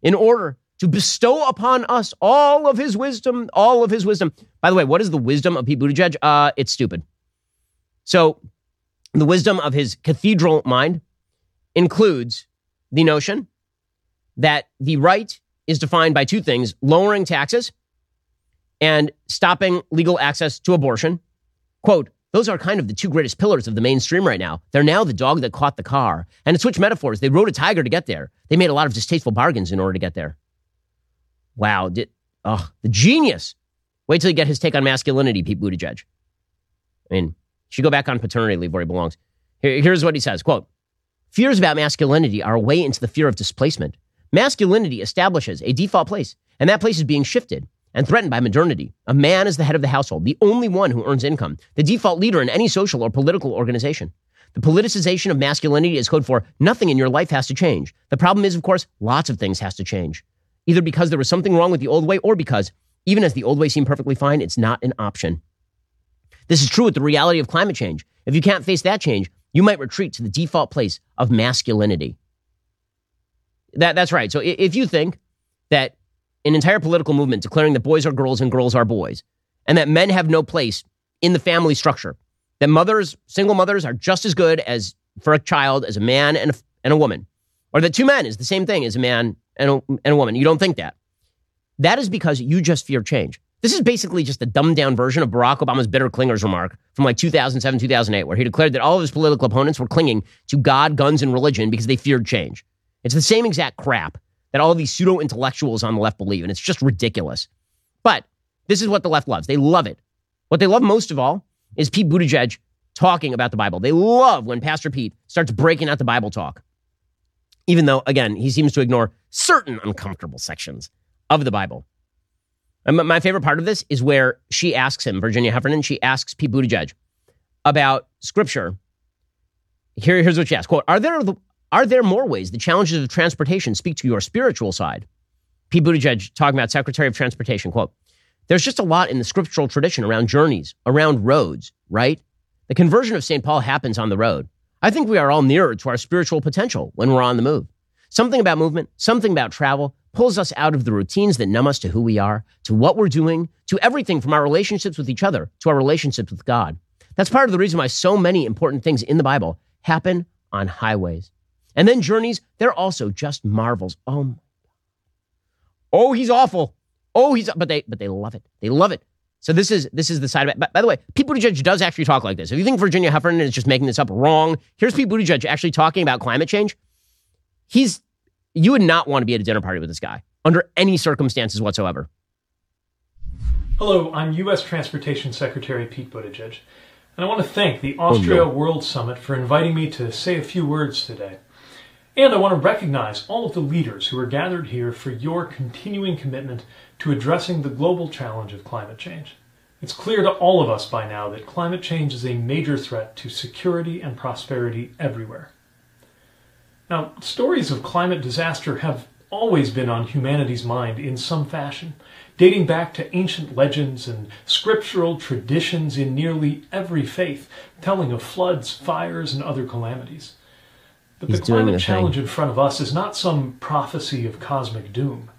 in order to bestow upon us all of his wisdom, all of his wisdom. By the way, what is the wisdom of Pete Buttigieg? Uh, it's stupid. So, the wisdom of his cathedral mind includes the notion that the right is defined by two things lowering taxes and stopping legal access to abortion. Quote, those are kind of the two greatest pillars of the mainstream right now. They're now the dog that caught the car. And to switch metaphors, they rode a tiger to get there. They made a lot of distasteful bargains in order to get there. Wow. Did, oh, the genius. Wait till you get his take on masculinity, Pete Buttigieg. I mean, should go back on paternity leave where he belongs. Here, here's what he says, quote, Fears about masculinity are a way into the fear of displacement. Masculinity establishes a default place, and that place is being shifted and threatened by modernity. A man is the head of the household, the only one who earns income, the default leader in any social or political organization. The politicization of masculinity is code for nothing in your life has to change. The problem is, of course, lots of things has to change. Either because there was something wrong with the old way or because, even as the old way seemed perfectly fine, it's not an option. This is true with the reality of climate change. If you can't face that change, you might retreat to the default place of masculinity. That, that's right. So if you think that an entire political movement declaring that boys are girls and girls are boys, and that men have no place in the family structure, that mothers, single mothers, are just as good as for a child as a man and a, and a woman, or that two men is the same thing as a man and a, and a woman. You don't think that. That is because you just fear change. This is basically just a dumbed down version of Barack Obama's bitter clingers remark from like 2007, 2008, where he declared that all of his political opponents were clinging to God, guns, and religion because they feared change. It's the same exact crap that all these pseudo intellectuals on the left believe, and it's just ridiculous. But this is what the left loves. They love it. What they love most of all is Pete Buttigieg talking about the Bible. They love when Pastor Pete starts breaking out the Bible talk, even though, again, he seems to ignore certain uncomfortable sections of the Bible. And my favorite part of this is where she asks him, Virginia Heffernan, she asks Pete Buttigieg about scripture. Here, here's what she asks. Quote, are there, are there more ways the challenges of transportation speak to your spiritual side? Pete Buttigieg talking about Secretary of Transportation, quote, there's just a lot in the scriptural tradition around journeys, around roads, right? The conversion of St. Paul happens on the road. I think we are all nearer to our spiritual potential when we're on the move. Something about movement, something about travel pulls us out of the routines that numb us to who we are, to what we're doing, to everything from our relationships with each other to our relationships with God. That's part of the reason why so many important things in the Bible happen on highways. And then journeys, they're also just marvels. Oh my God. Oh, he's awful. Oh, he's but they but they love it. They love it. So this is this is the side of it. By, by the way, Pete Buttigieg does actually talk like this. If you think Virginia Heffernan is just making this up wrong, here's Pete Buttigieg actually talking about climate change. He's you would not want to be at a dinner party with this guy under any circumstances whatsoever. Hello, I'm U.S. Transportation Secretary Pete Buttigieg, and I want to thank the Austria oh, no. World Summit for inviting me to say a few words today. And I want to recognize all of the leaders who are gathered here for your continuing commitment to addressing the global challenge of climate change. It's clear to all of us by now that climate change is a major threat to security and prosperity everywhere. Now, stories of climate disaster have always been on humanity's mind in some fashion, dating back to ancient legends and scriptural traditions in nearly every faith, telling of floods, fires, and other calamities. But He's the climate challenge thing. in front of us is not some prophecy of cosmic doom.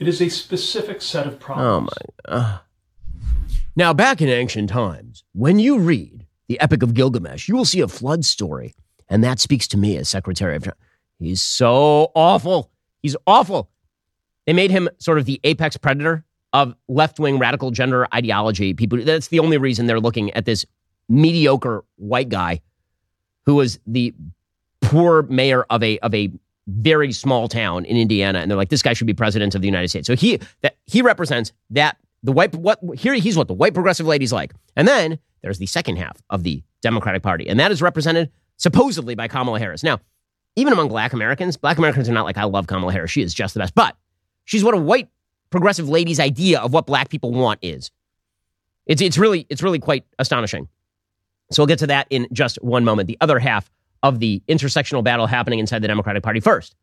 It is a specific set of problems. Oh my. Uh. Now, back in ancient times, when you read the Epic of Gilgamesh, you will see a flood story, and that speaks to me as Secretary of. He's so awful. He's awful. They made him sort of the apex predator of left wing radical gender ideology. People, that's the only reason they're looking at this mediocre white guy who was the poor mayor of a, of a very small town in Indiana. And they're like, this guy should be president of the United States. So he, that he represents that the white, what here, he's what the white progressive ladies like. And then there's the second half of the Democratic Party. And that is represented supposedly by Kamala Harris. Now, even among black Americans, black Americans are not like, I love Kamala Harris. She is just the best. But she's what a white progressive lady's idea of what black people want is. It's, it's really it's really quite astonishing. So we'll get to that in just one moment. The other half of the intersectional battle happening inside the Democratic Party. First,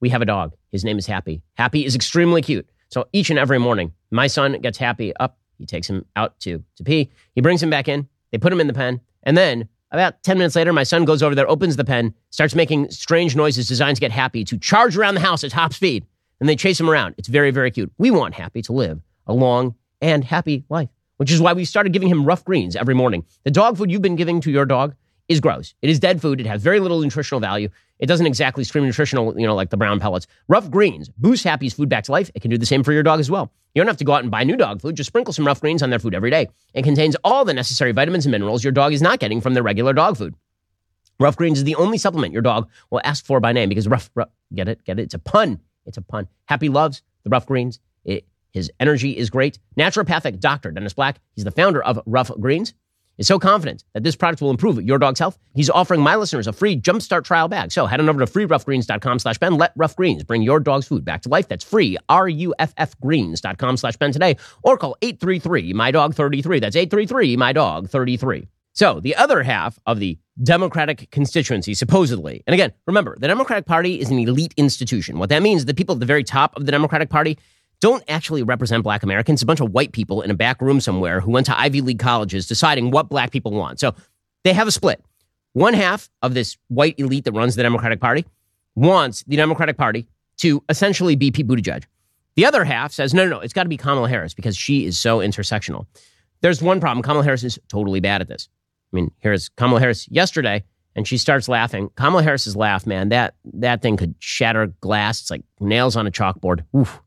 we have a dog. His name is Happy. Happy is extremely cute. So each and every morning, my son gets Happy up. He takes him out to, to pee. He brings him back in. They put him in the pen. And then about 10 minutes later, my son goes over there, opens the pen, starts making strange noises designed to get Happy to charge around the house at top speed and they chase him around. It's very, very cute. We want Happy to live a long and happy life, which is why we started giving him Ruff Greens every morning. The dog food you've been giving to your dog is gross. It is dead food. It has very little nutritional value. It doesn't exactly scream nutritional, you know, like the brown pellets. Ruff Greens boost Happy's food back to life. It can do the same for your dog as well. You don't have to go out and buy new dog food. Just sprinkle some Ruff Greens on their food every day. It contains all the necessary vitamins and minerals your dog is not getting from their regular dog food. Ruff Greens is the only supplement your dog will ask for by name because rough, rough get it, get it. It's a pun. It's a pun. Happy loves the Ruff Greens. It, his energy is great. Naturopathic doctor Dennis Black, he's the founder of Ruff Greens, is so confident that this product will improve your dog's health. He's offering my listeners a free jumpstart trial bag. So head on over to freeruffgreens.com slash Ben. Let Ruff Greens bring your dog's food back to life. That's free, R-U-F-F greens.com slash Ben today. Or call 833-MY-DOG-33. That's 833-MY-DOG-33. So the other half of the Democratic constituency, supposedly, and again, remember, the Democratic Party is an elite institution. What that means is the people at the very top of the Democratic Party don't actually represent black Americans. A bunch of white people in a back room somewhere who went to Ivy League colleges deciding what black people want. So they have a split. One half of this white elite that runs the Democratic Party wants the Democratic Party to essentially be Pete Buttigieg. The other half says, no, no, no, it's got to be Kamala Harris because she is so intersectional. There's one problem. Kamala Harris is totally bad at this. I mean, here's Kamala Harris yesterday, and she starts laughing. Kamala Harris's laugh, man, that that thing could shatter glass. It's like nails on a chalkboard. Oof.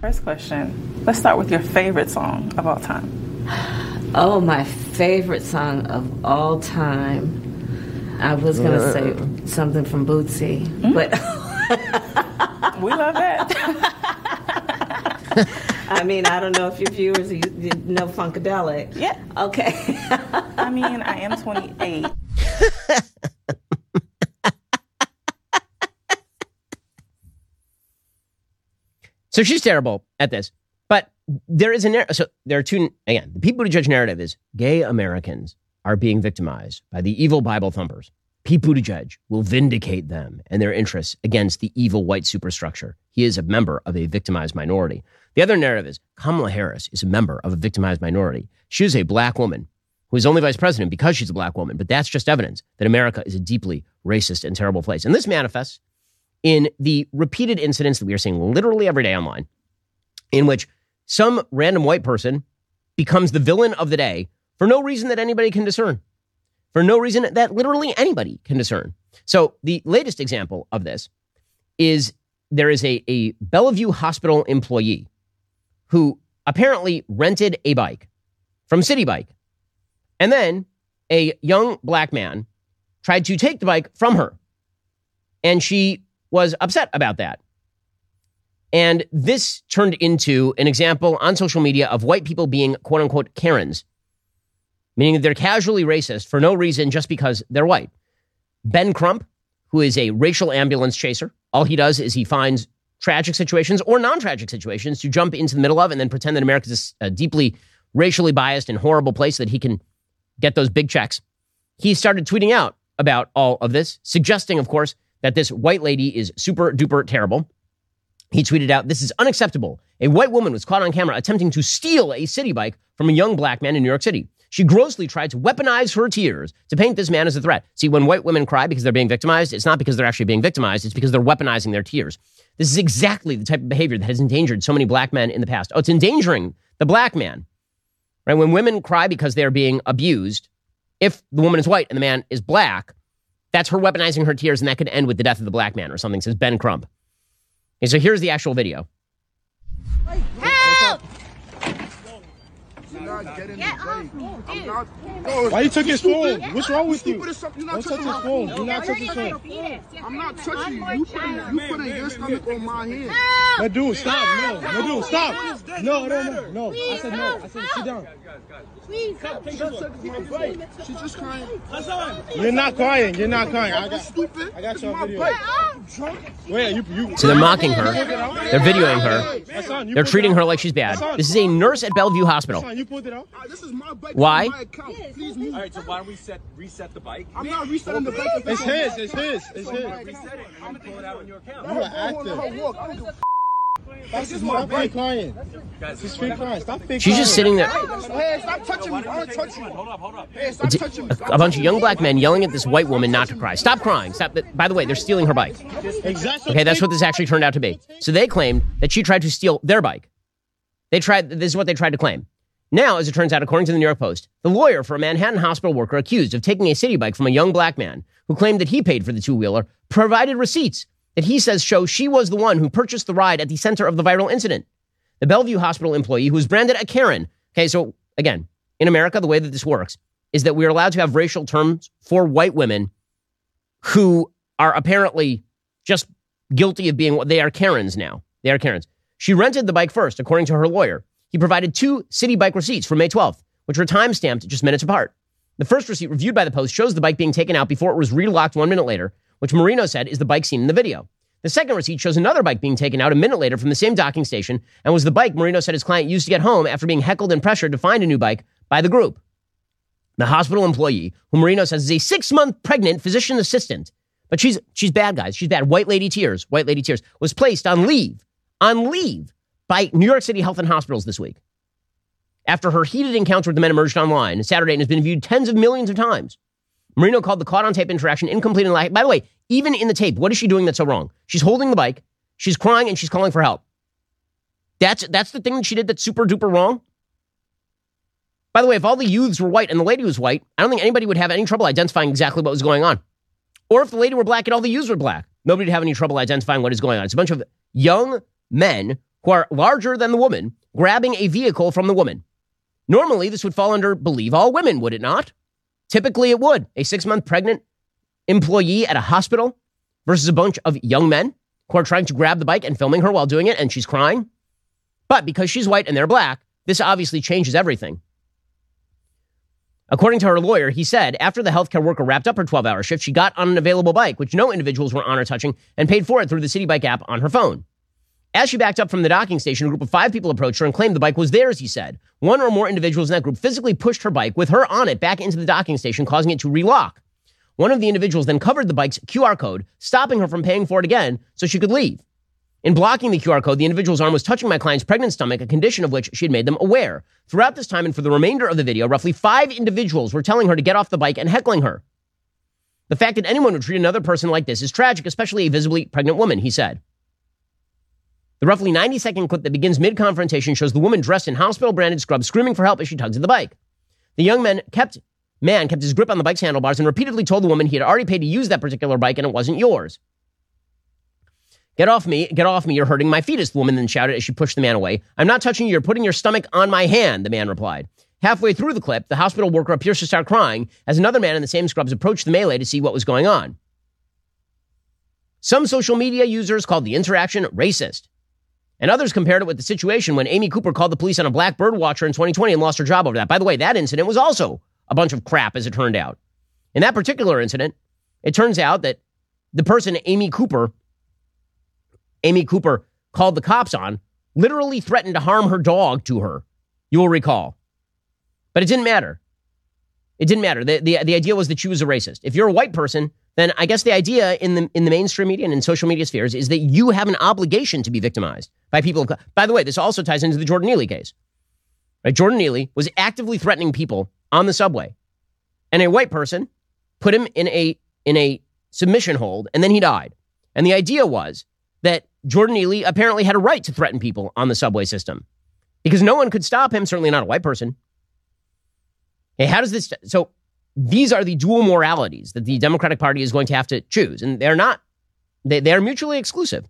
First question. Let's start with your favorite song of all time. Oh, my favorite song of all time. I was gonna say something from Bootsy, mm-hmm. but we love that. I mean, I don't know if your viewers you, you know Funkadelic. Yeah. Okay. I mean, I am 28. So she's terrible at this. But there is a narrative. So there are two, again, the people Pete Buttigieg narrative is gay Americans are being victimized by the evil Bible thumpers. Pete Buttigieg will vindicate them and their interests against the evil white superstructure. He is a member of a victimized minority. The other narrative is Kamala Harris is a member of a victimized minority. She is a black woman who is only vice president because she's a black woman, but that's just evidence that America is a deeply racist and terrible place. And this manifests in the repeated incidents that we are seeing literally every day online, in which some random white person becomes the villain of the day for no reason that anybody can discern, for no reason that literally anybody can discern. So the latest example of this is there is a, a Bellevue Hospital employee who apparently rented a bike from Citi Bike. And then a young black man tried to take the bike from her. And she was upset about that. And this turned into an example on social media of white people being quote unquote Karens, meaning that they're casually racist for no reason just because they're white. Ben Crump, who is a racial ambulance chaser, all he does is he finds tragic situations or non tragic situations to jump into the middle of and then pretend that America is a deeply racially biased and horrible place that he can get those big checks. He started tweeting out about all of this, suggesting, of course, that this white lady is super duper terrible. He tweeted out, This is unacceptable. A white woman was caught on camera attempting to steal a Citi Bike from a young black man in New York City. She grossly tried to weaponize her tears to paint this man as a threat. See, when white women cry because they're being victimized, it's not because they're actually being victimized, it's because they're weaponizing their tears. This is exactly the type of behavior that has endangered so many black men in the past. Oh, it's endangering the black man. Right? When women cry because they're being abused, if the woman is white and the man is black, That's her weaponizing her tears, and that could end with the death of the black man or something, says Ben Crump. Okay, so here's the actual video. Help! Why you took his phone? What's wrong with you? Don't touch his phone. Do not touch his phone. I'm not touching you. You putting, you putting your stomach on my hand. No, dude, stop. No, no, dude, stop. No, no, no, no. I said no. I said sit down. Please, She's just crying. You're not crying. You're not crying. I got, Stupid. I got It's you video. bike. Wait, you, you. So they're mocking her. They're videoing her. They're treating her like she's bad. This is a nurse at Bellevue Hospital. Hassan, you pulled it out. Ah, This is my bike. Why? This is my account. Please move. All right, so why don't we set reset the bike? I'm not resetting the bike. It's his. It's his. It's his. Reset it and then pull it out on your account. You are Hold active. Walk. I don't give a This my fake crying. This fake crying. Stop fake She's just sitting there. Hey, stop touching me. I don't touch you. Hold up, hold up. Hey, stop It's touching me. a, a bunch of young black men yelling at this white woman not to cry. Stop crying. Stop. By the way, they're stealing her bike. Exactly. Okay, that's what this actually turned out to be. So they claimed that she tried to steal their bike. They tried, this is what they tried to claim. Now, as it turns out, according to the New York Post, the lawyer for a Manhattan hospital worker accused of taking a Citi Bike from a young black man who claimed that he paid for the two wheeler provided receipts that he says show she was the one who purchased the ride at the center of the viral incident. The Bellevue Hospital employee who was branded a Karen. Okay, so again, in America, the way that this works is that we are allowed to have racial terms for white women who are apparently just guilty of being what they are Karens now. They are Karens. She rented the bike first, according to her lawyer. He provided two Citi Bike receipts for May 12th, which were time stamped just minutes apart. The first receipt reviewed by the Post shows the bike being taken out before it was relocked one minute later, which Marino said is the bike seen in the video. The second receipt shows another bike being taken out a minute later from the same docking station and was the bike Marino said his client used to get home after being heckled and pressured to find a new bike by the group. The hospital employee, who Marino says is a six month pregnant physician assistant, but she's she's bad, guys. She's bad. White lady tears. White lady tears was placed on leave on leave by New York City Health and Hospitals this week after her heated encounter with the men emerged online Saturday and has been viewed tens of millions of times. Marino called the caught on tape interaction incomplete and lacking. By the way, even in the tape, what is she doing that's so wrong? She's holding the bike, she's crying, and she's calling for help. That's that's the thing that she did that's super duper wrong. By the way, if all the youths were white and the lady was white, I don't think anybody would have any trouble identifying exactly what was going on. Or if the lady were black and all the youths were black, nobody would have any trouble identifying what is going on. It's a bunch of young men who are larger than the woman grabbing a vehicle from the woman. Normally, this would fall under believe all women, would it not? Typically, it would. A six month pregnant employee at a hospital versus a bunch of young men who are trying to grab the bike and filming her while doing it, and she's crying. But because she's white and they're black, this obviously changes everything. According to her lawyer, he said after the healthcare worker wrapped up her 12 hour shift, she got on an available bike, which no individuals were on or touching, and paid for it through the Citi Bike app on her phone. As she backed up from the docking station, a group of five people approached her and claimed the bike was theirs, he said. One or more individuals in that group physically pushed her bike with her on it back into the docking station, causing it to relock. One of the individuals then covered the bike's QR code, stopping her from paying for it again so she could leave. In blocking the QR code, the individual's arm was touching my client's pregnant stomach, a condition of which she had made them aware. Throughout this time and for the remainder of the video, roughly five individuals were telling her to get off the bike and heckling her. The fact that anyone would treat another person like this is tragic, especially a visibly pregnant woman, he said. The roughly 90 second clip that begins mid confrontation shows the woman dressed in hospital branded scrubs screaming for help as she tugs at the bike. The young man kept man kept his grip on the bike's handlebars and repeatedly told the woman he had already paid to use that particular bike and it wasn't yours. Get off me, get off me, you're hurting my fetus, the woman then shouted as she pushed the man away. I'm not touching you, you're putting your stomach on my hand, the man replied. Halfway through the clip, the hospital worker appears to start crying as another man in the same scrubs approached the melee to see what was going on. Some social media users called the interaction racist. And others compared it with the situation when Amy Cooper called the police on a black bird watcher in 2020 and lost her job over that. By the way, that incident was also a bunch of crap, as it turned out. In that particular incident, it turns out that the person Amy Cooper, Amy Cooper called the cops on, literally threatened to harm her dog to her. You will recall. But it didn't matter. It didn't matter. The, the, the idea was that she was a racist. If you're a white person, then I guess the idea in the in the mainstream media and in social media spheres is that you have an obligation to be victimized by people. Of, by the way, this also ties into the Jordan Neely case. Right? Jordan Neely was actively threatening people on the subway, and a white person put him in a in a submission hold, and then he died. And the idea was that Jordan Neely apparently had a right to threaten people on the subway system because no one could stop him. Certainly not a white person. Hey, how does this? So these are the dual moralities that the Democratic Party is going to have to choose. And they're not, they, they are mutually exclusive.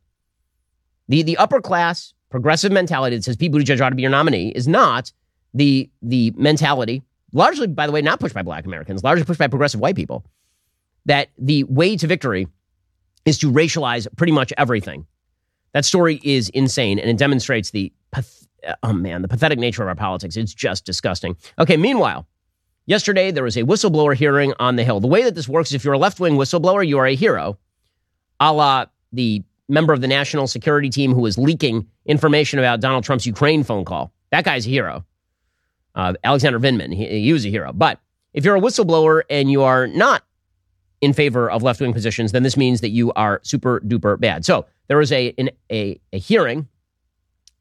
The, the upper class progressive mentality that says Pete Buttigieg ought to be your nominee is not the, the mentality, largely, by the way, not pushed by black Americans, largely pushed by progressive white people, that the way to victory is to racialize pretty much everything. That story is insane and it demonstrates the, oh man, the pathetic nature of our politics. It's just disgusting. Okay, meanwhile, Yesterday, there was a whistleblower hearing on the Hill. The way that this works if you're a left wing whistleblower, you are a hero, a la the member of the national security team who was leaking information about Donald Trump's Ukraine phone call. That guy's a hero. Uh, Alexander Vindman, he, he was a hero. But if you're a whistleblower and you are not in favor of left wing positions, then this means that you are super duper bad. So there was a, an, a, a hearing,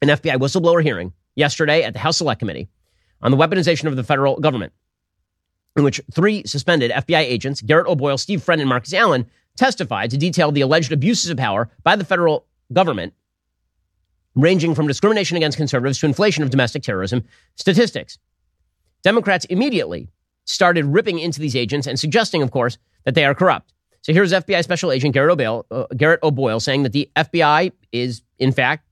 an FBI whistleblower hearing yesterday at the House Select Committee on the weaponization of the federal government in which three suspended FBI agents, Garrett O'Boyle, Steve Friend, and Marcus Allen, testified to detail the alleged abuses of power by the federal government, ranging from discrimination against conservatives to inflation of domestic terrorism statistics. Democrats immediately started ripping into these agents and suggesting, of course, that they are corrupt. So here's FBI Special Agent Garrett O'Boyle, uh, Garrett O'Boyle saying that the FBI is, in fact,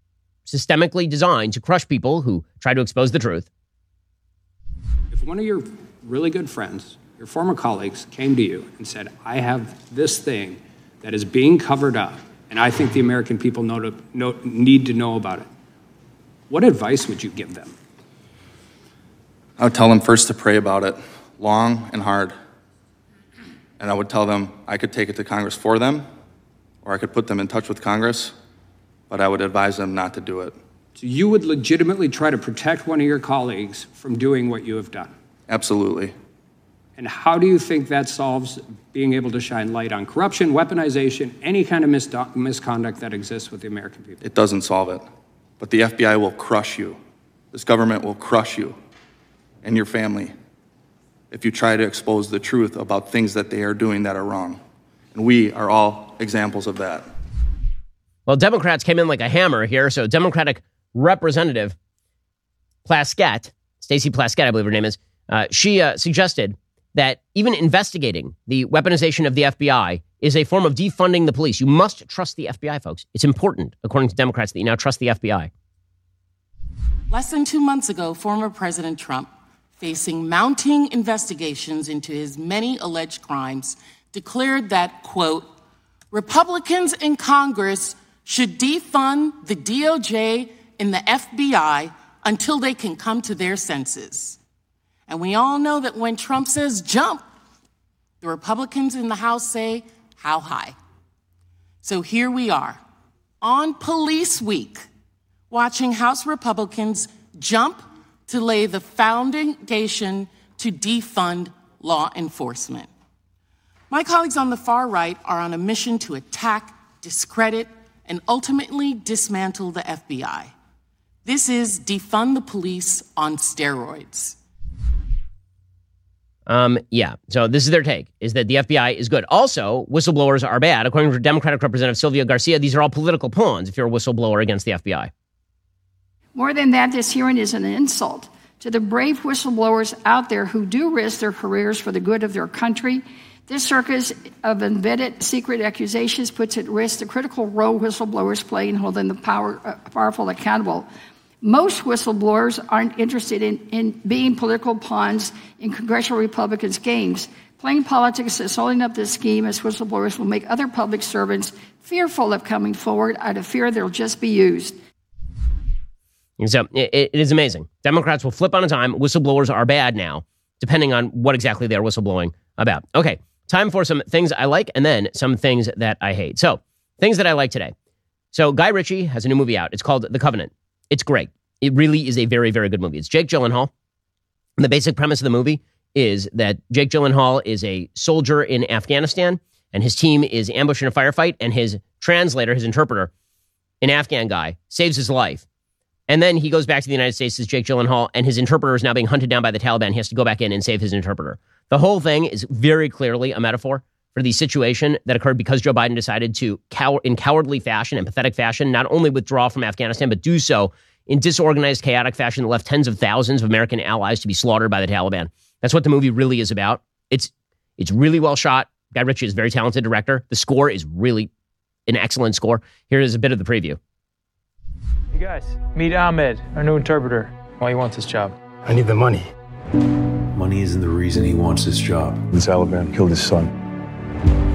systemically designed to crush people who try to expose the truth. If one of your really good friends, your former colleagues, came to you and said, I have this thing that is being covered up, and I think the American people know to, know, need to know about it, what advice would you give them? I would tell them first to pray about it long and hard. And I would tell them I could take it to Congress for them, or I could put them in touch with Congress, but I would advise them not to do it. So you would legitimately try to protect one of your colleagues from doing what you have done? Absolutely. And how do you think that solves being able to shine light on corruption, weaponization, any kind of mis- misconduct that exists with the American people? It doesn't solve it. But the FBI will crush you. This government will crush you and your family if you try to expose the truth about things that they are doing that are wrong. And we are all examples of that. Well, Democrats came in like a hammer here. So, Democratic Representative Plaskett, Stacey Plaskett, I believe her name is, uh, she uh, suggested that even investigating the weaponization of the FBI is a form of defunding the police. You must trust the FBI, folks. It's important, according to Democrats, that you now trust the FBI. Less than two months ago, former President Trump, facing mounting investigations into his many alleged crimes, declared that, quote, Republicans in Congress should defund the DOJ and the FBI until they can come to their senses. And we all know that when Trump says jump, the Republicans in the House say, how high? So here we are on Police Week, watching House Republicans jump to lay the foundation to defund law enforcement. My colleagues on the far right are on a mission to attack, discredit, and ultimately dismantle the FBI. This is defund the police on steroids. Um, yeah. So this is their take: is that the FBI is good. Also, whistleblowers are bad, according to Democratic Representative Sylvia Garcia. These are all political pawns. If you're a whistleblower against the FBI. More than that, this hearing is an insult to the brave whistleblowers out there who do risk their careers for the good of their country. This circus of invented secret accusations puts at risk the critical role whistleblowers play in holding the power, uh, powerful accountable. Most whistleblowers aren't interested in, in being political pawns in congressional Republicans' games. Playing politics is holding up this scheme as whistleblowers will make other public servants fearful of coming forward out of fear they'll just be used. So it, it is amazing. Democrats will flip on a dime. Whistleblowers are bad now, depending on what exactly they're whistleblowing about. Okay, time for some things I like and then some things that I hate. So, things that I like today. So, Guy Ritchie has a new movie out. It's called The Covenant. It's great. It really is a very, very good movie. It's Jake Gyllenhaal. And the basic premise of the movie is that Jake Gyllenhaal is a soldier in Afghanistan, and his team is ambushed in a firefight, and his translator, his interpreter, an Afghan guy, saves his life. And then he goes back to the United States as Jake Gyllenhaal, and his interpreter is now being hunted down by the Taliban. He has to go back in and save his interpreter. The whole thing is very clearly a metaphor for the situation that occurred because Joe Biden decided to, cow- in cowardly fashion and pathetic fashion, not only withdraw from Afghanistan, but do so in disorganized, chaotic fashion that left tens of thousands of American allies to be slaughtered by the Taliban. That's what the movie really is about. It's It's really well shot. Guy Ritchie is a very talented director. The score is really an excellent score. Here is a bit of the preview. Hey guys, meet Ahmed, our new interpreter. Why he wants this job? I need the money. Money isn't the reason he wants this job. The Taliban killed his son.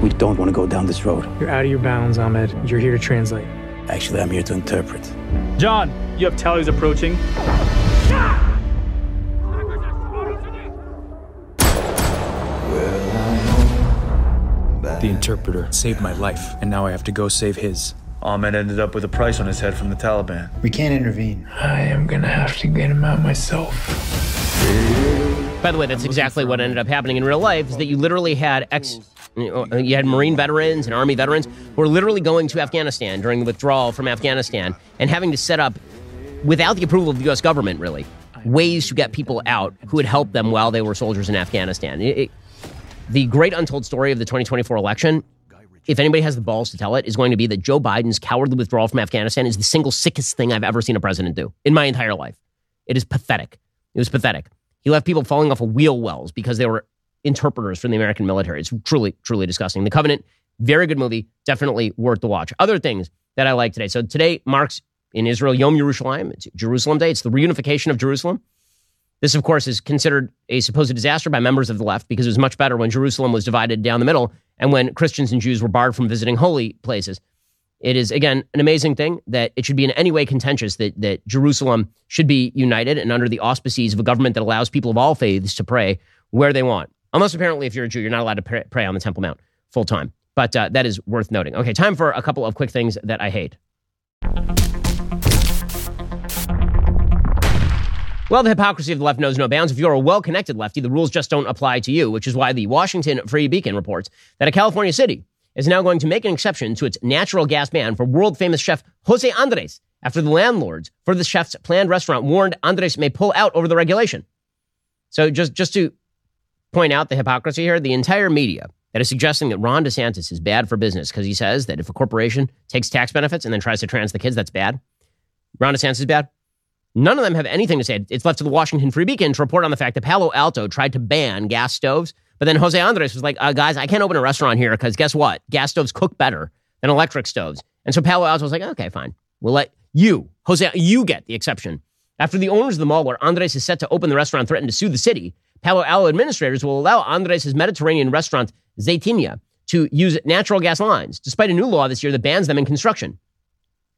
We don't want to go down this road. You're out of your bounds, Ahmed. You're here to translate. Actually, I'm here to interpret. John, you have tallies approaching. The interpreter saved my life, and now I have to go save his. Ahmed ended up with a price on his head from the Taliban. We can't intervene. I am gonna have to get him out myself. By the way, that's exactly what ended up happening in real life. Is that you literally had ex, uh, you, had Marine veterans and Army veterans who were literally going to Afghanistan during the withdrawal from Afghanistan and having to set up, without the approval of the U.S. government, really, ways to get people out who would help them while they were soldiers in Afghanistan. It, it, the great untold story of the 2024 election, if anybody has the balls to tell it, is going to be that Joe Biden's cowardly withdrawal from Afghanistan is the single sickest thing I've ever seen a president do in my entire life. It is pathetic. It was pathetic. He left people falling off of wheel wells because they were interpreters for the American military. It's truly, truly disgusting. The Covenant, very good movie, definitely worth the watch. Other things that I like today. So today marks in Israel Yom Yerushalayim. It's Jerusalem Day. It's the reunification of Jerusalem. This, of course, is considered a supposed disaster by members of the left because it was much better when Jerusalem was divided down the middle and when Christians and Jews were barred from visiting holy places. It is, again, an amazing thing that it should be in any way contentious that, that Jerusalem should be united and under the auspices of a government that allows people of all faiths to pray where they want. Unless, apparently, if you're a Jew, you're not allowed to pray, on the Temple Mount full time. But uh, that is worth noting. Okay, time for a couple of quick things that I hate. Well, the hypocrisy of the left knows no bounds. If you're a well connected lefty, the rules just don't apply to you, which is why the Washington Free Beacon reports that a California city is now going to make an exception to its natural gas ban for world famous chef Jose Andres after the landlords for the chef's planned restaurant warned Andres may pull out over the regulation. So, just, just to point out the hypocrisy here, the entire media that is suggesting that Ron DeSantis is bad for business because he says that if a corporation takes tax benefits and then tries to trans the kids, that's bad. Ron DeSantis is bad. None of them have anything to say. It's left to the Washington Free Beacon to report on the fact that Palo Alto tried to ban gas stoves, but then Jose Andres was like, uh, guys, I can't open a restaurant here because guess what? Gas stoves cook better than electric stoves. And so Palo Alto was like, okay, fine. We'll let you, Jose, you get the exception. After the owners of the mall where Andres is set to open the restaurant threatened to sue the city, Palo Alto administrators will allow Andres' Mediterranean restaurant, Zaytinya, to use natural gas lines, despite a new law this year that bans them in construction.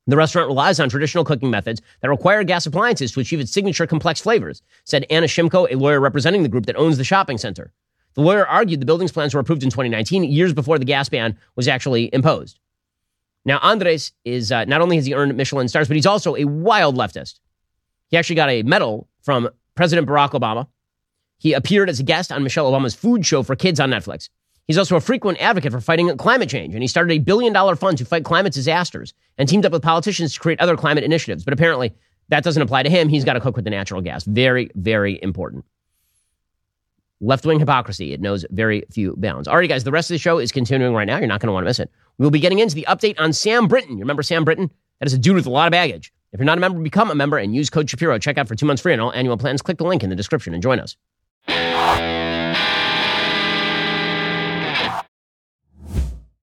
The restaurant relies on traditional cooking methods that require gas appliances to achieve its signature complex flavors, said Anna Shimko, a lawyer representing the group that owns the shopping center. The lawyer argued the building's plans were approved in 2019, years before the gas ban was actually imposed. Now, Andres is uh, not only has he earned Michelin stars, but he's also a wild leftist. He actually got a medal from President Barack Obama. He appeared as a guest on Michelle Obama's food show for kids on Netflix. He's also a frequent advocate for fighting climate change, and he started a billion dollar fund to fight climate disasters and teamed up with politicians to create other climate initiatives. But apparently, that doesn't apply to him. He's got to cook with the natural gas. Very, very important. Left wing hypocrisy. It knows very few bounds. All right, guys, the rest of the show is continuing right now. You're not going to want to miss it. We'll be getting into the update on Sam Brinton. You remember Sam Brinton? That is a dude with a lot of baggage. If you're not a member, become a member and use code Shapiro. Check out for two months free on all annual plans. Click the link in the description and join us.